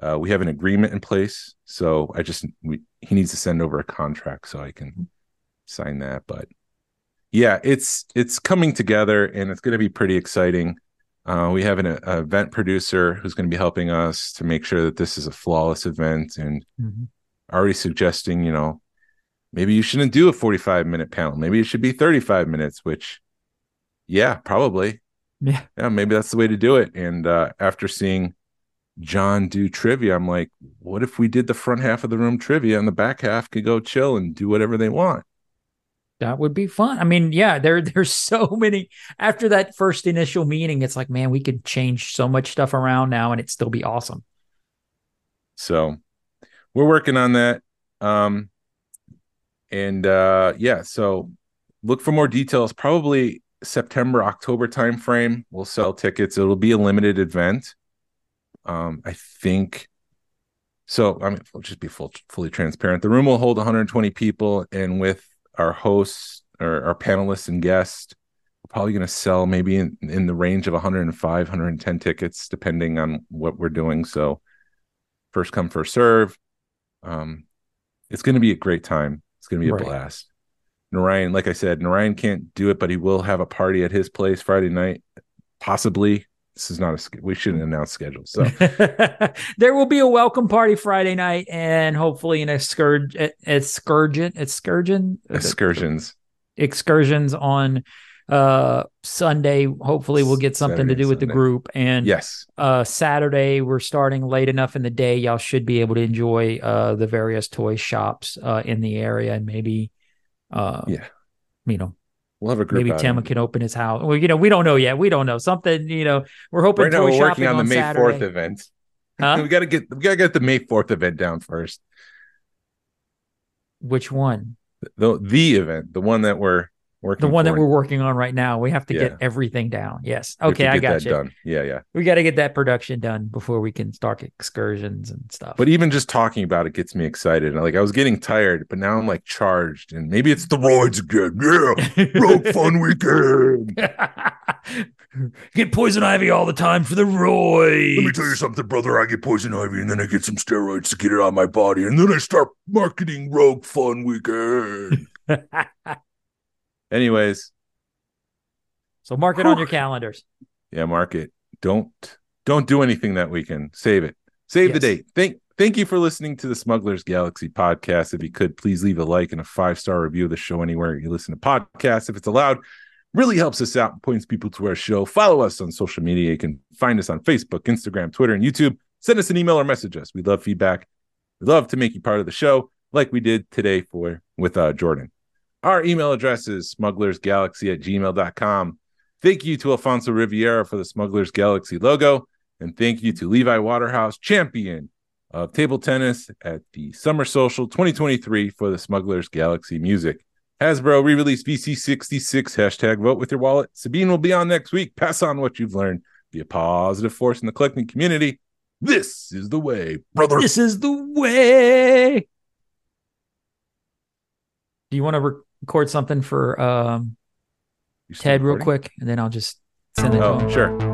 Uh, we have an agreement in place, so I just we, he needs to send over a contract so I can sign that. But yeah, it's it's coming together and it's going to be pretty exciting. Uh, we have an a event producer who's going to be helping us to make sure that this is a flawless event and Mhm. already suggesting, you know, maybe you shouldn't do a 45 minute panel. Maybe it should be 35 minutes, which, yeah, probably. Yeah. Yeah, maybe that's the way to do it. And uh, after seeing John do trivia, I'm like, what if we did the front half of the room trivia and the back half could go chill and do whatever they want? That would be fun. I mean, yeah, there there's so many after that first initial meeting, it's like, man, we could change so much stuff around now and it'd still be awesome. So we're working on that. Um and uh yeah, so look for more details. Probably September, October timeframe. We'll sell tickets. It'll be a limited event. Um, I think so. I mean, we'll just be full, fully transparent. The room will hold 120 people, and with our hosts or our panelists and guests, we're probably going to sell maybe in, in the range of 105, 110 tickets, depending on what we're doing. So, first come, first serve. Um, it's going to be a great time. It's going to be a Right. blast. Narayan, like I said, Narayan can't do it, but he will have a party at his place Friday night, possibly. This is not a. We shouldn't announce schedules. So there will be a welcome party Friday night and hopefully an excursion excursion excursion excursions. excursions on uh Sunday. Hopefully we'll get something Saturday to do with the group. And Yes, uh Saturday we're starting late enough in the day. Y'all should be able to enjoy uh the various toy shops uh in the area and maybe uh Yeah. you know we'll have a group. maybe. Tim can open his house. Well, you know, we don't know yet. We don't know. Something, you know, we're hoping Right now, we're working on the May Fourth event. Huh? we got to get we got to get the May Fourth event down first. Which one? The the event, the one that we're. The one that we're working on right now. We have to Yeah. get everything down. Yes. Okay, I got you. done. Yeah, yeah. We got to get that production done before we can start excursions and stuff. But even just talking about it gets me excited. Like I was getting tired, but now I'm like charged, and maybe it's the roids again. Yeah, road fun weekend. get poison ivy all the time for the roids. Let me tell you something, brother. I get poison ivy and then I get some steroids to get it out of my body. And then I start marketing Rogue Fun Weekend. Anyways, so mark it on your calendars. yeah, mark it. Don't don't do anything that weekend. Save it. Save the Yes. date. Thank thank you for listening to the Smugglers Galaxy podcast. If you could please leave a like and a five star review of the show anywhere you listen to podcasts. If it's allowed, really helps us out and points people to our show. Follow us on social media. You can find us on Facebook, Instagram, Twitter, and YouTube. Send us an email or message us. We love feedback. We love to make you part of the show, like we did today for with uh, Jordan. Our email address is smugglersgalaxy at gmail.com. Thank you to Alfonso Riviera for the Smugglers Galaxy logo. And thank you to Levi Waterhouse, champion of table tennis at the Summer Social 2023 for the Smugglers Galaxy music. Hasbro re released VC66 hashtag vote with your wallet. Sabine will be on next week. Pass on what you've learned. Be a positive force in the collecting community. This is the way, brother. This is the way. Do you want to record something for um, Ted real quick, and then I'll just send it Oh, sure.